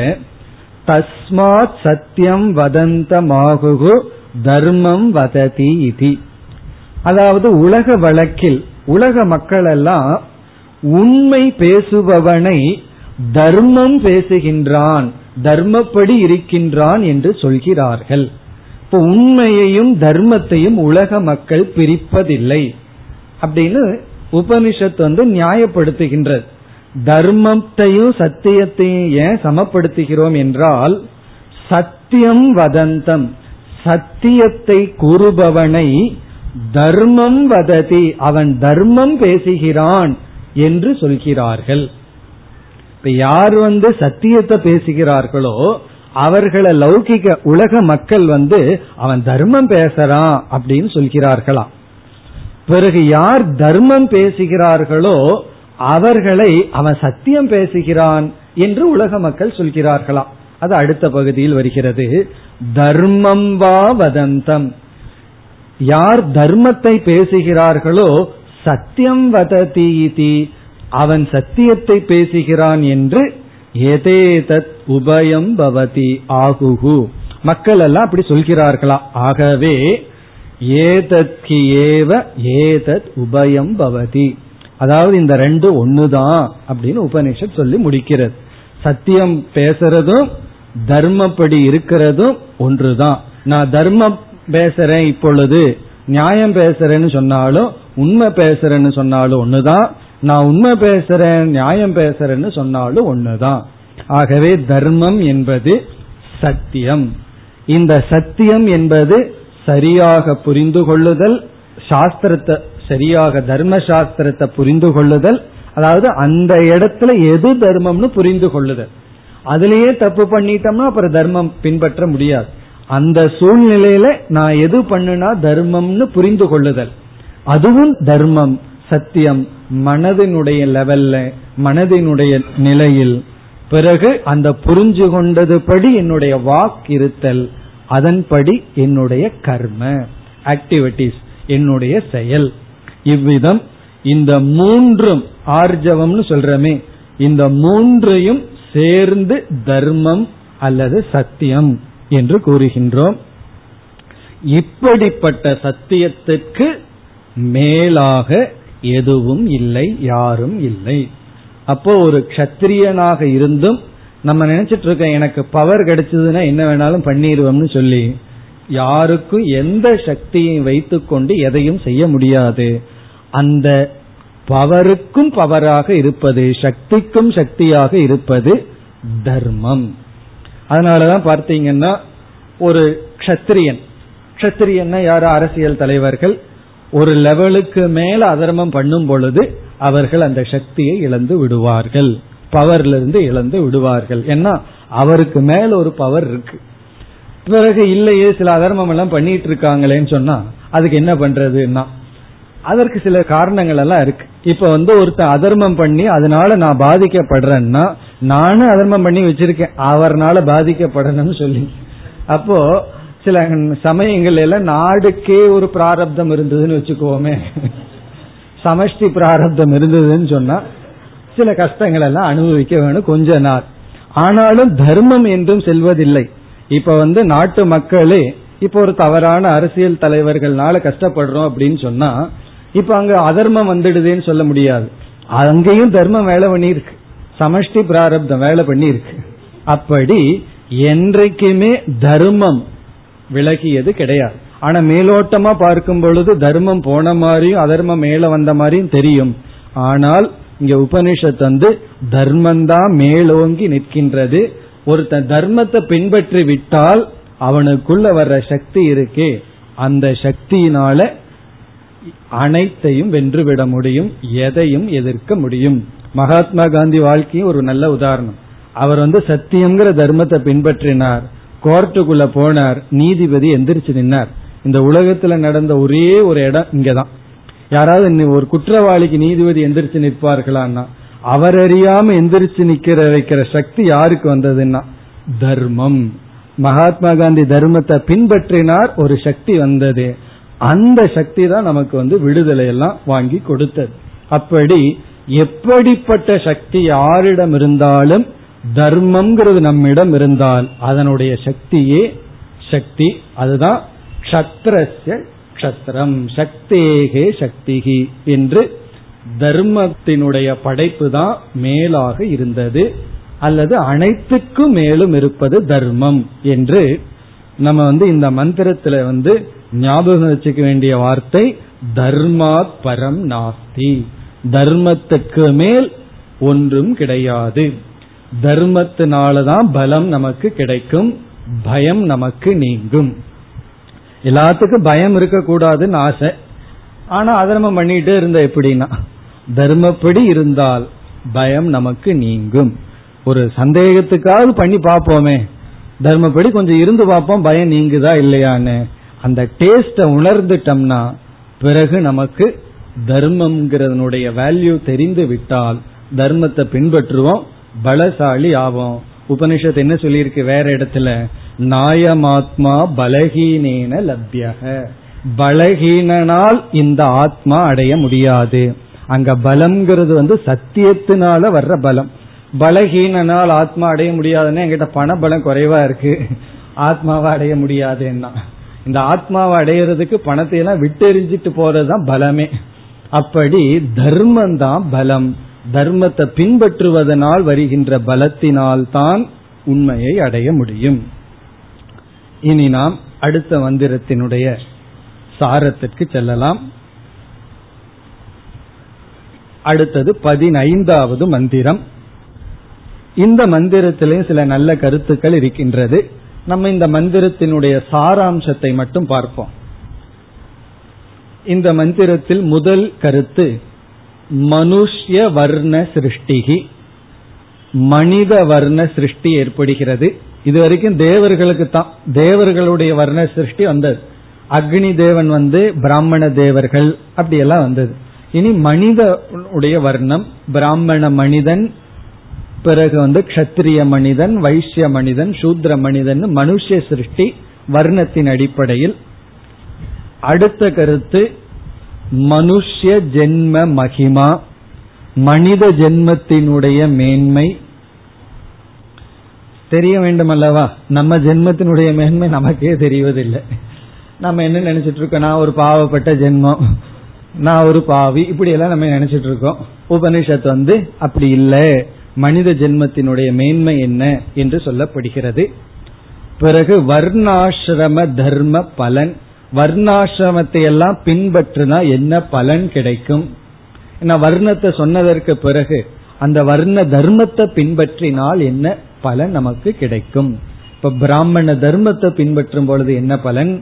தஸ்மாத் சத்தியம் வதந்தமாகு தர்மம் வததி இதி. அதாவது உலக வழக்கில் உலக மக்கள் எல்லாம் உண்மை பேசுபவனை தர்மம் பேசுகின்றான் தர்மப்படி இருக்கின்றான் என்று சொல்கிறார்கள். இப்ப உண்மையையும் தர்மத்தையும் உலக மக்கள் பிரிப்பதில்லை. அப்படின்னு உபனிஷத் வந்து நியாயப்படுத்துகின்றது. தர்மத்தையும் சத்தியத்தையும் ஏன் சமப்படுத்துகிறோம் என்றால் சத்தியம் வதந்தம். சத்தியத்தை கூறுபவனை தர்மம் வததி அவன் தர்மம் பேசுகிறான் என்று சொல்கிறார்கள். இப்ப யார் வந்து சத்தியத்தை பேசுகிறார்களோ அவர்களை லௌகிக உலக மக்கள் வந்து அவன் தர்மம் பேசுறான் அப்படின்னு சொல்கிறார்களாம். பிறகு யார் தர்மம் பேசுகிறார்களோ அவர்களை அவன் சத்தியம் பேசுகிறான் என்று உலக மக்கள் சொல்கிறார்களாம். அது அடுத்த பகுதியில் வருகிறது. தர்மம் வா வதந்தம். யார் தர்மத்தை பேசுகிறார்களோ சத்தியம் வததி அவன் சத்தியத்தை பேசுகிறான் என்று எதேதத் உபயம் பவதி ஆகுகு. மக்கள் எல்லாம் அப்படி சொல்கிறார்களா? ஆகவே ஏதத்கி ஏவ ஏதத் உபயம் பவதி. அதாவது இந்த ரெண்டு ஒண்ணுதான் அப்படின்னு உபனிஷத் சொல்லி முடிக்கிறது. சத்தியம் பேசுறதும் தர்மப்படி இருக்கிறதும் ஒன்றுதான். நான் தர்மம் பேசுறேன் இப்பொழுது நியாயம் பேசுறேன்னு சொன்னாலும் உண்மை பேசுறேன்னு சொன்னாலும் ஒண்ணுதான். நான் உண்மை பேசுறேன் நியாயம் பேசுறேன்னு சொன்னாலும் ஒண்ணுதான். ஆகவே தர்மம் என்பது சத்தியம். இந்த சத்தியம் என்பது சரியாக புரிந்து கொள்ளுதல் சாஸ்திரத்தை சரியாக தர்ம சாஸ்திரத்தை புரிந்து கொள்ளுதல் அதாவது அந்த இடத்துல எது தர்மம்னு புரிந்து கொள்ளுதல். அதுலயே தப்பு பண்ணிட்டோம்னா அப்புறம் தர்மம் பின்பற்ற முடியாது. அந்த சூழ்நிலையில நான் எது பண்ணுனா தர்மம்னு புரிந்து கொள்ளுதல். அதுவும் தர்மம் சத்தியம். மனதினுடைய லெவல்ல மனதினுடைய நிலையில் பிறகு அந்த புரிஞ்சு கொண்டதுபடி என்னுடைய வாக் இருத்தல் அதன்படி என்னுடைய கர்ம ஆக்டிவிட்டிஸ் என்னுடைய செயல். இவ்விதம் இந்த மூன்றும் ஆர்ஜவம்னு சொல்றமே இந்த மூன்றையும் சேர்ந்து தர்மம் அல்லது சத்தியம் என்று கூறுகின்றோம். இப்படிப்பட்ட சத்தியத்துக்கு மேலாக எதுவும் இல்லை யாரும் இல்லை. அப்போ ஒரு கத்திரியனாக இருந்தும் நம்ம நினைச்சிட்டு இருக்கோம் எனக்கு பவர் கிடைச்சதுன்னா என்ன வேணாலும் பண்ணிடுவோம்னு சொல்லி. யாருக்கும் எந்த சக்தியை வைத்துக்கொண்டு எதையும் செய்ய முடியாது. அந்த பவருக்கும் பவராக இருப்பது சக்திக்கும் சக்தியாக இருப்பது தர்மம். அதனாலதான் பார்த்தீங்கன்னா ஒரு கத்திரியன் கத்திரியன்னா யார்? அரசியல் தலைவர்கள். ஒரு லெவலுக்கு மேல அதர்மம் பண்ணும் பொழுது அவர்கள் அந்த சக்தியை இழந்து விடுவார்கள். பவர்ல இருந்து இழந்து விடுவார்கள். ஏன்னா அவருக்கு மேல ஒரு பவர் இருக்கு. பிறகு இல்லையே சில அதர்மம் எல்லாம் பண்ணிட்டு இருக்காங்களேன்னு சொன்னா அதுக்கு என்ன பண்றதுன்னா அதற்கு சில காரணங்கள் எல்லாம் இருக்கு. இப்ப வந்து ஒருத்தன் அதர்மம் பண்ணி அதனால நான் பாதிக்கப்படுறேன்னா நானும் அதர்மம் பண்ணி வச்சிருக்கேன். அவர்னால பாதிக்கப்படணும்னு சொல்லி. அப்போ சில சமயங்கள் எல்லாம் நாடுக்கே ஒரு பிராரப்தம் இருந்ததுன்னு வச்சுக்கோமே. சமஷ்டி பிராரப்தம் இருந்ததுன்னு சொன்னா சில கஷ்டங்கள் எல்லாம் அனுபவிக்க வேணும் கொஞ்ச நாள். ஆனாலும் தர்மம் என்றும் செல்வதில்லை. இப்ப வந்து நாட்டு மக்களே இப்ப ஒரு தவறான அரசியல் தலைவர்கள்னால கஷ்டப்படுறோம் அப்படின்னு சொன்னா இப்ப அங்க அதர்மம் வந்துடுதுன்னு சொல்ல முடியாது. அங்கேயும் தர்மம் வேலை பண்ணியிருக்கு. சமஷ்டி பிராரப்தம் வேலை பண்ணியிருக்கு. அப்படி என்றைக்குமே தர்மம் விலகியது கிடையாது. ஆனா மேலோட்டமா பார்க்கும் பொழுது தர்மம் போன மாதிரியும் அதர்மம் மேல வந்த மாதிரியும் தெரியும். ஆனால் இங்க உபனிஷத் வந்து தர்மந்தான் மேலோங்கி நிற்கின்றது. ஒருத்தன் தர்மத்தை பின்பற்றி விட்டால் அவனுக்குள்ள வர்ற சக்தி இருக்கே. அந்த சக்தியினால அனைத்தையும் வென்றுவிட முடியும் எதையும் எதிர்க்க முடியும். மகாத்மா காந்தி வாழ்க்கையும் ஒரு நல்ல உதாரணம். அவர் வந்து சத்தியம்ங்கிற தர்மத்தை பின்பற்றினார். கோர்ட்டுக்குள்ள போனார் நீதிபதி எந்திரிச்சு நின்னார். இந்த உலகத்துல நடந்த ஒரே ஒரு இடம் இங்கதான். யாராவது ஒரு குற்றவாளிக்கு நீதிபதி எந்திரிச்சு நிற்பார்களான்னா அவர் அறியாம எந்திரிச்சு நிக்கிற வைக்கிற சக்தி யாருக்கு வந்ததுன்னா தர்மம். மகாத்மா காந்தி தர்மத்தை பின்பற்றினார் ஒரு சக்தி வந்தது. அந்த சக்தி தான் நமக்கு வந்து விடுதலை எல்லாம் வாங்கி கொடுத்தது. அப்படி எப்படிப்பட்ட சக்தி யாரிடம் இருந்தாலும் தர்மம்ங்கிறது நம்மிடம் இருந்தால் அதனுடைய சக்தியே சக்தி. அதுதான் கஷத்திரஸ்ய கஷத்திரம் சக்தேகே சக்திகி என்று தர்மத்தினுடைய படைப்பு தான் மேலாக இருந்தது. அல்லது அனைத்துக்கும் மேலும் இருப்பது தர்மம் என்று நம்ம வந்து இந்த மந்திரத்துல வந்து ஞாபகம் வச்சுக்க வேண்டிய வார்த்தை தர்மாத் பரம் நாஸ்தி. தர்மத்துக்கு மேல் ஒன்றும் கிடையாது. தர்மத்தினாலதான் பலம் நமக்கு கிடைக்கும் பயம் நமக்கு நீங்கும். எல்லாத்துக்கும் பயம் இருக்கக்கூடாதுன்னு ஆசை. ஆனா அதர்மம் பண்ணிட்டே இருந்த எப்படின்னா தர்மப்படி இருந்தால் பயம் நமக்கு நீங்கும். ஒரு சந்தேகத்துக்காவது பண்ணி பார்ப்போமே. தர்மப்படி கொஞ்சம் இருந்து பார்ப்போம் பயம் நீங்குதா இல்லையான்னு. அந்த டேஸ்ட உணர்ந்துட்டோம்னா பிறகு நமக்கு தர்மம்ங்கிறதனுடைய வேல்யூ தெரிந்து விட்டால் தர்மத்தை பின்பற்றுவோம் பலசாலி ஆவோம். உபனிஷத்து என்ன சொல்லியிருக்கு வேற இடத்துல? நாயமாத்மா பலகீனேன லப்யக. பலகீனனால் இந்த ஆத்மா அடைய முடியாது. அங்க பலம்ங்கிறது வந்து சத்தியத்தினால வர்ற பலம். பலகீனனால் ஆத்மா அடைய முடியாதுன்னா என்கிட்ட பண பலம் குறைவா இருக்கு. ஆத்மாவை அடைய முடியாதுன்னா. இந்த ஆத்மாவை அடையிறதுக்கு பணத்தை எல்லாம் விட்டெறிஞ்சிட்டு போறதுதான் பலமே. அப்படி தர்மம் தான் பலம். தர்மத்தை பின்பற்றுவதனால் வருகின்ற பலத்தினால் தான் உண்மையை அடைய முடியும். இனி நாம் அடுத்த மந்திரத்தினுடைய சாரத்திற்கு செல்லலாம். அடுத்தது பதினைந்தாவது மந்திரம். இந்த மந்திரத்திலேயும் சில நல்ல கருத்துக்கள் இருக்கின்றது. நம்ம இந்த மந்திரத்தினுடைய சாராம்சத்தை மட்டும் பார்ப்போம். இந்த மந்திரத்தில் முதல் கருத்து மனுஷ்ய வர்ண சிருஷ்டிகி. மனித வர்ண சிருஷ்டி ஏற்படுகிறது. இது வரைக்கும் தேவர்களுக்கு தான் தேவர்களுடைய வர்ண சிருஷ்டி வந்தது. அக்னி தேவன் வந்து பிராமண தேவர்கள் அப்படி எல்லாம் வந்தது. இனி மனித உடைய வர்ணம் பிராமண மனிதன் பிறகு வந்து கஷத்திரிய மனிதன் வைசிய மனிதன் சூத்ர மனிதன் மனுஷ சிருஷ்டி வர்ணத்தின் அடிப்படையில். அடுத்த கருத்து மனுஷ்ய ஜென்ம மகிமா மனித ஜென்மத்தினுடைய மேன்மை. தெரிய வேண்டும் அல்லவா நம்ம ஜென்மத்தினுடைய மேன்மை நமக்கே தெரிவதில்லை. நம்ம என்ன நினைச்சிட்டு இருக்கோம் நான் ஒரு பாவப்பட்ட ஜென்மம். நான் ஒரு பாவி. இப்படி எல்லாம் நம்ம நினைச்சிட்டு இருக்கோம் உபனிஷத் வந்து அப்படி இல்லை. மனித ஜென்மத்தினுடைய மேன்மை என்ன? என்று சொல்லப்படுகிறது. பிறகு வர்ணாசிரம தர்ம பலன். வர்ணாசிரமத்தை எல்லாம் பின்பற்றினா என்ன பலன் கிடைக்கும்? வர்ணத்தை சொன்னதற்கு பிறகு அந்த வர்ண தர்மத்தை பின்பற்றினால் என்ன பலன் நமக்கு கிடைக்கும்? இப்ப பிராமண தர்மத்தை பின்பற்றும் பொழுது என்ன பலன்?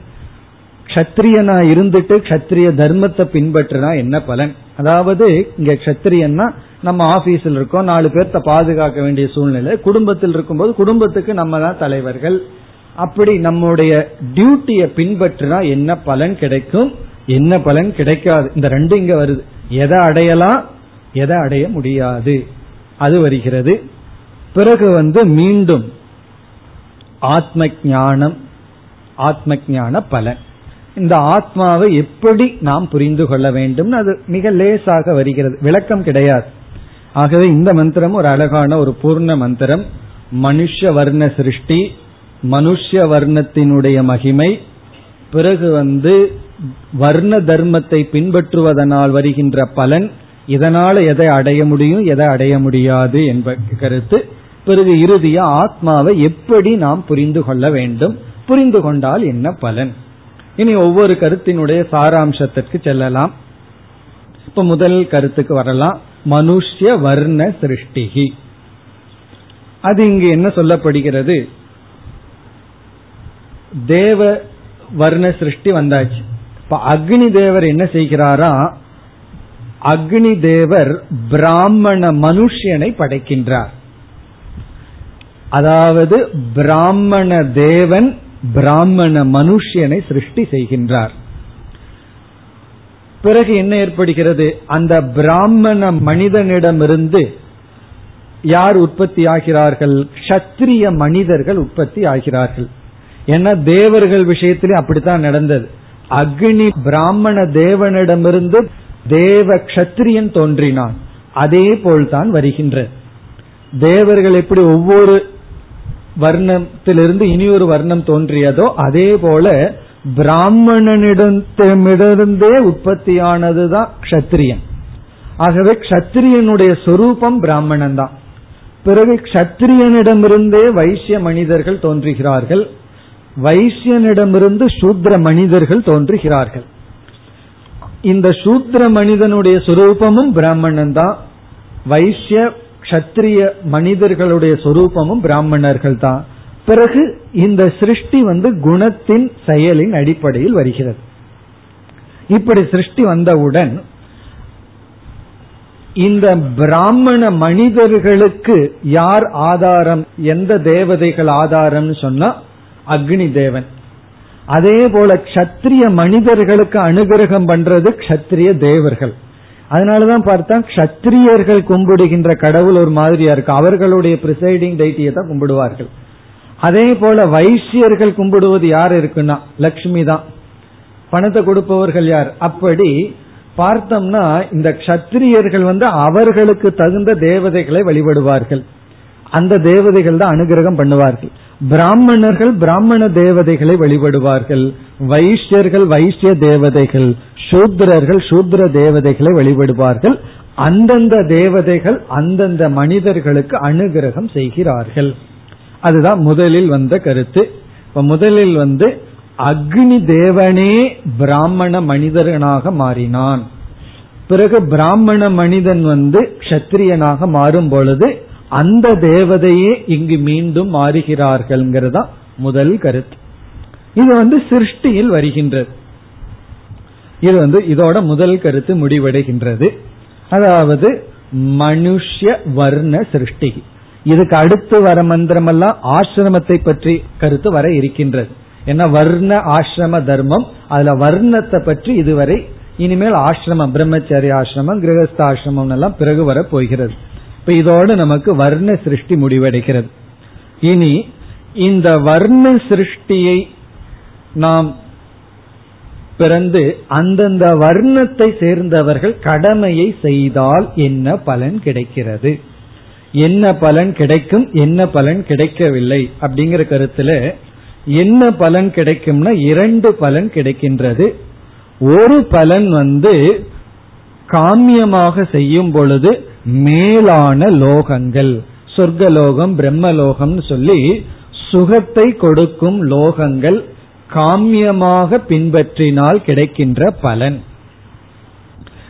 கத்திரியனா இருந்துட்டு கத்திரிய தர்மத்தை பின்பற்றினா என்ன பலன்? அதாவது இங்க கத்திரியன்னா நம்ம ஆபீஸ்ல இருக்கோம் நாலு பேர்த்த பாதுகாக்க வேண்டிய சூழ்நிலை குடும்பத்தில் இருக்கும்போது குடும்பத்துக்கு நம்ம தான் தலைவர்கள். அப்படி நம்முடைய டியூட்டியை பின்பற்றினா என்ன பலன் கிடைக்கும்? என்ன பலன் கிடைக்காது? இந்த ரெண்டு இங்க வருது. எதை அடையலாம்? எதை அடைய முடியாது? அது வருகிறது. பிறகு வந்து மீண்டும் ஆத்ம ஞானம் ஆத்ம ஞான பலன். இந்த ஆத்மாவை எப்படி நாம் புரிந்து கொள்ள வேண்டும் அது மிக லேசாக வருகிறது. விளக்கம் கிடையாது. ஆகவே இந்த மந்திரம் ஒரு அழகான ஒரு பூர்ண மந்திரம். மனுஷ வர்ண சிருஷ்டி மனுஷ வர்ணத்தினுடைய மகிமை பிறகு வந்து வர்ண தர்மத்தை பின்பற்றுவதனால் வருகின்ற பலன் இதனால எதை அடைய முடியும் எதை அடைய முடியாது என்ப கருத்து. பிறகு இறுதிய ஆத்மாவை எப்படி நாம் புரிந்து கொள்ள வேண்டும் புரிந்து கொண்டால் என்ன பலன்? இனி ஒவ்வொரு கருத்தினுடைய சாராம்சத்திற்கு செல்லலாம். இப்ப முதல் கருத்துக்கு வரலாம். மனுஷ்ய வர்ண சிருஷ்டிகி. அது இங்கு என்ன சொல்லப்படுகிறது? தேவ வர்ண சிருஷ்டி வந்தாச்சு. இப்ப அக்னி தேவர் என்ன செய்கிறாரா? அக்னி தேவர் பிராமண மனுஷியனை படைக்கின்றார். அதாவது பிராமண தேவன் பிராமண மனுஷியனை சிருஷ்டி செய்கின்றார். பிறகு என்ன ஏற்படுகிறது? அந்த பிராமண மனிதனிடமிருந்து யார் உற்பத்தி ஆகிறார்கள்? சத்திரிய மனிதர்கள் உற்பத்தி ஆகிறார்கள். ஏன்னா தேவர்கள் விஷயத்திலே அப்படித்தான் நடந்தது. அக்னி பிராமண தேவனிடமிருந்து தேவ கஷத்திரியன் தோன்றினான். அதே போல்தான் வருகின்ற. தேவர்கள் எப்படி ஒவ்வொரு வர்ணத்திலிருந்து இனி ஒரு வர்ணம் தோன்றியதோ அதே போல பிராமணனிடமிருந்தே உற்பத்தியானதுதான் கஷத்திரியன் ஆகவே கஷத்திரியனுடைய சொரூபம் பிராமணன் தான் பிறகு கஷத்திரியனிடமிருந்தே வைசிய மனிதர்கள் தோன்றுகிறார்கள். வைசியனிடமிருந்து சூத்ர மனிதர்கள் தோன்றுகிறார்கள். இந்த சூத்ர மனிதனுடைய சுரூபமும் பிராமணன் தான் வைசிய கத்திரிய மனிதர்களுடைய சொரூபமும் பிராமணர்கள் தான் பிறகு இந்த சிருஷ்டி வந்து குணத்தின் செயலின் அடிப்படையில் வருகிறது. இப்படி சிருஷ்டி வந்தவுடன் இந்த பிராமண மனிதர்களுக்கு யார் ஆதாரம் எந்த தேவதைகள் ஆதாரம்னு சொன்னா அக்னி தேவன் அதே போல கத்திரிய மனிதர்களுக்கு அனுகிரகம் பண்றது கத்திரிய தேவர்கள். அதனாலதான் பார்த்தா கத்திரியர்கள் கும்பிடுகின்ற கடவுள் ஒரு மாதிரியா இருக்கு. அவர்களுடைய பிரிசைடிங் டைட்டியை தான் கும்பிடுவார்கள். அதே போல வைசியர்கள் கும்பிடுவது யார் இருக்குன்னா லக்ஷ்மி தான். பணத்தை கொடுப்பவர்கள் யார்? அப்படி பார்த்தோம்னா இந்த கத்திரியர்கள் வந்து அவர்களுக்கு தகுந்த தேவதைகளை வழிபடுவார்கள். அந்த தேவதைகள் தான் அனுகிரகம் பண்ணுவார்கள். பிராமணர்கள் பிராமண தேவதைகளை வழிபடுவார்கள். வைஷ்யர்கள் வைஷ்ய தேவதைகள் சூத்ரர்கள் சூத்ர தேவதைகளை வழிபடுவார்கள். அந்தந்த தேவதைகள் அந்தந்த மனிதர்களுக்கு அனுகிரகம் செய்கிறார்கள். அதுதான் முதலில் வந்த கருத்து. இப்ப முதலில் வந்து அக்னி தேவனே பிராமண மனிதனாக மாறினான். பிறகு பிராமண மனிதன் வந்து கஷத்திரியனாக மாறும் பொழுது அந்த தேவதையே இங்கு மீண்டும் மாறுகிறார்கள் முதல் கருத்து. இது வந்து சிருஷ்டியில் வருகின்றது. இது வந்து இதோட முதல் கருத்து முடிவடைகின்றது. அதாவது மனுஷ்ய வர்ண சிருஷ்டி. இதுக்கு அடுத்து வர மந்திரம் எல்லாம் ஆசிரமத்தை பற்றி கருத்து வர இருக்கின்றது. ஏன்னா வர்ண ஆசிரம தர்மம் அதுல வர்ணத்தை பற்றி இதுவரை இனிமேல் ஆசிரமம் பிரம்மச்சாரி ஆசிரமம் கிரகஸ்த ஆசிரமம் எல்லாம் பிறகு வர போகிறது. இப்ப இதோடு நமக்கு வர்ண சிருஷ்டி முடிவடைகிறது. இனி இந்த வர்ண சிருஷ்டியை நாம் பிறந்து அந்தந்த வர்ணத்தை சேர்ந்தவர்கள் கடமையை செய்தால் என்ன பலன் கிடைக்கிறது? என்ன பலன் கிடைக்கும்? என்ன பலன் கிடைக்கவில்லை? அப்படிங்கிற கருத்துல என்ன பலன் கிடைக்கும்னா இரண்டு பலன் கிடைக்கின்றது. ஒரு பலன் வந்து காமியமாக செய்யும் பொழுது மேலான லோகங்கள். சொர்க்கலோகம் பிரம்மலோகம்னு சொல்லி சுகத்தை கொடுக்கும் லோகங்கள் காமியமாக பின்பற்றினால் கிடைக்கின்ற பலன்.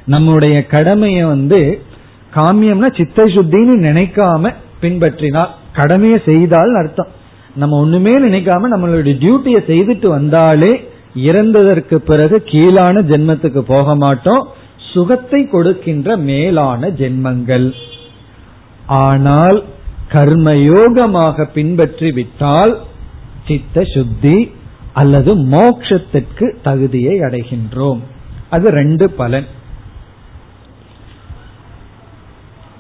நம்முடைய கடமையை வந்து காமியம்னா சித்த சுத்தின்னு நினைக்காம பின்பற்றினால் கடமையை செய்தால் அர்த்தம். நம்ம ஒண்ணுமே நினைக்காம நம்மளுடைய டியூட்டியை செய்துட்டு வந்தாலே இறந்ததற்கு பிறகு கீழான ஜென்மத்துக்கு போக மாட்டோம். சுகத்தை கொடுக்கின்ற மேலான ஜென்மங்கள். ஆனால் கர்மயோகமாக பின்பற்றி விட்டால் சித்த சுத்தி அல்லது மோக்ஷத்திற்கு தகுதியை அடைகின்றோம். அது ரெண்டு பலன்.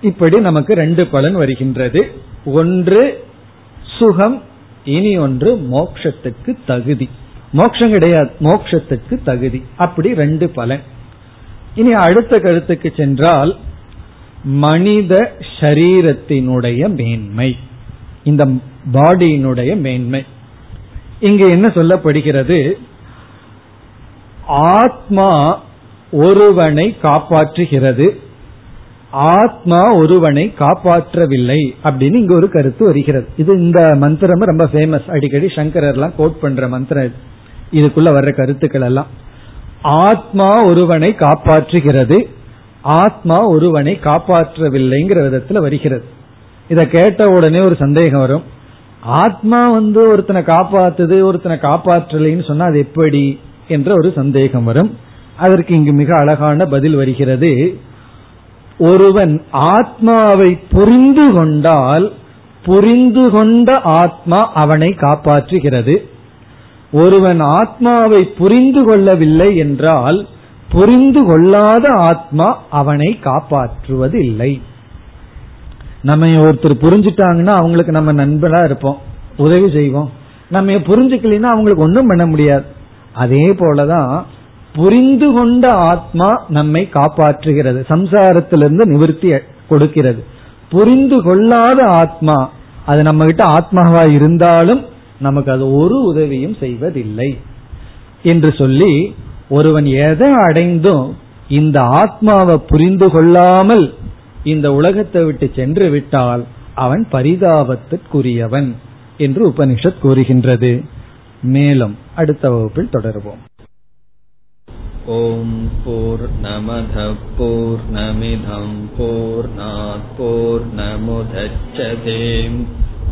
இப்படி நமக்கு ரெண்டு பலன் வருகின்றது. ஒன்று சுகம் இனி ஒன்று மோக்ஷத்துக்கு தகுதி. மோக்ஷம் கிடையாது மோக்ஷத்துக்கு தகுதி. அப்படி ரெண்டு பலன். இனி அடுத்த கருத்துக்கு சென்றால் மனித சரீரத்தினுடைய மேன்மை. இந்த பாடியினுடைய மேன்மை. இங்கு என்ன சொல்லப்படுகிறது? ஆத்மா ஒருவனை காப்பாற்றுகிறது. ஆத்மா ஒருவனை காப்பாற்றவில்லை அப்படின்னு இங்க ஒரு கருத்து வருகிறது. இது இந்த மந்திரம் ரொம்ப ஃபேமஸ் அடிக்கடி சங்கரர்லாம் கோட் பண்ற மந்திரம் இதுக்குள்ள வர்ற கருத்துக்கள் எல்லாம். ஆத்மா ஒருவனை காப்பாற்றுகிறது ஆத்மா ஒருவனை காப்பாற்றவில்லைங்கிற விதத்துல வருகிறது. இதை கேட்ட உடனே ஒரு சந்தேகம் வரும். ஆத்மா வந்து ஒருத்தனை காப்பாத்துது ஒருத்தனை காப்பாற்றலைன்னு சொன்னா அது எப்படி என்ற ஒரு சந்தேகம் வரும். அதற்கு இங்கு மிக அழகான பதில் வருகிறது. ஒருவன் ஆத்மாவை புரிந்து கொண்டால் புரிந்து கொண்ட ஆத்மா அவனை காப்பாற்றுகிறது. ஒருவன் ஆத்மாவை புரிந்து கொள்ளவில்லை என்றால் புரிந்து கொள்ளாத ஆத்மா அவனை காப்பாற்றுவது இல்லை நம்ம ஒருத்தர் புரிஞ்சுட்டாங்கன்னா அவங்களுக்கு நம்ம நண்பனா இருப்போம் உதவி செய்வோம். நம்ம புரிஞ்சுக்கலாம் அவங்களுக்கு ஒன்றும் பண்ண முடியாது. அதே போலதான் புரிந்து கொண்ட ஆத்மா நம்மை காப்பாற்றுகிறது சம்சாரத்திலிருந்து நிவர்த்தி கொடுக்கிறது. புரிந்து கொள்ளாத ஆத்மா அது நம்ம கிட்ட ஆத்மாவா இருந்தாலும் நமக்கு அது ஒரு உதவியும் செய்வதில்லை. என்று சொல்லி ஒருவன் எதை அடைந்தும் இந்த ஆத்மாவை புரிந்து கொள்ளாமல் இந்த உலகத்தை விட்டு சென்று விட்டால் அவன் பரிதாபத்திற்குரியவன் என்று உபனிஷத் கூறுகின்றது. மேலும் அடுத்த வகுப்பில் தொடருவோம். ஓம் போர் நமத போர் நமிதம் போர் போர்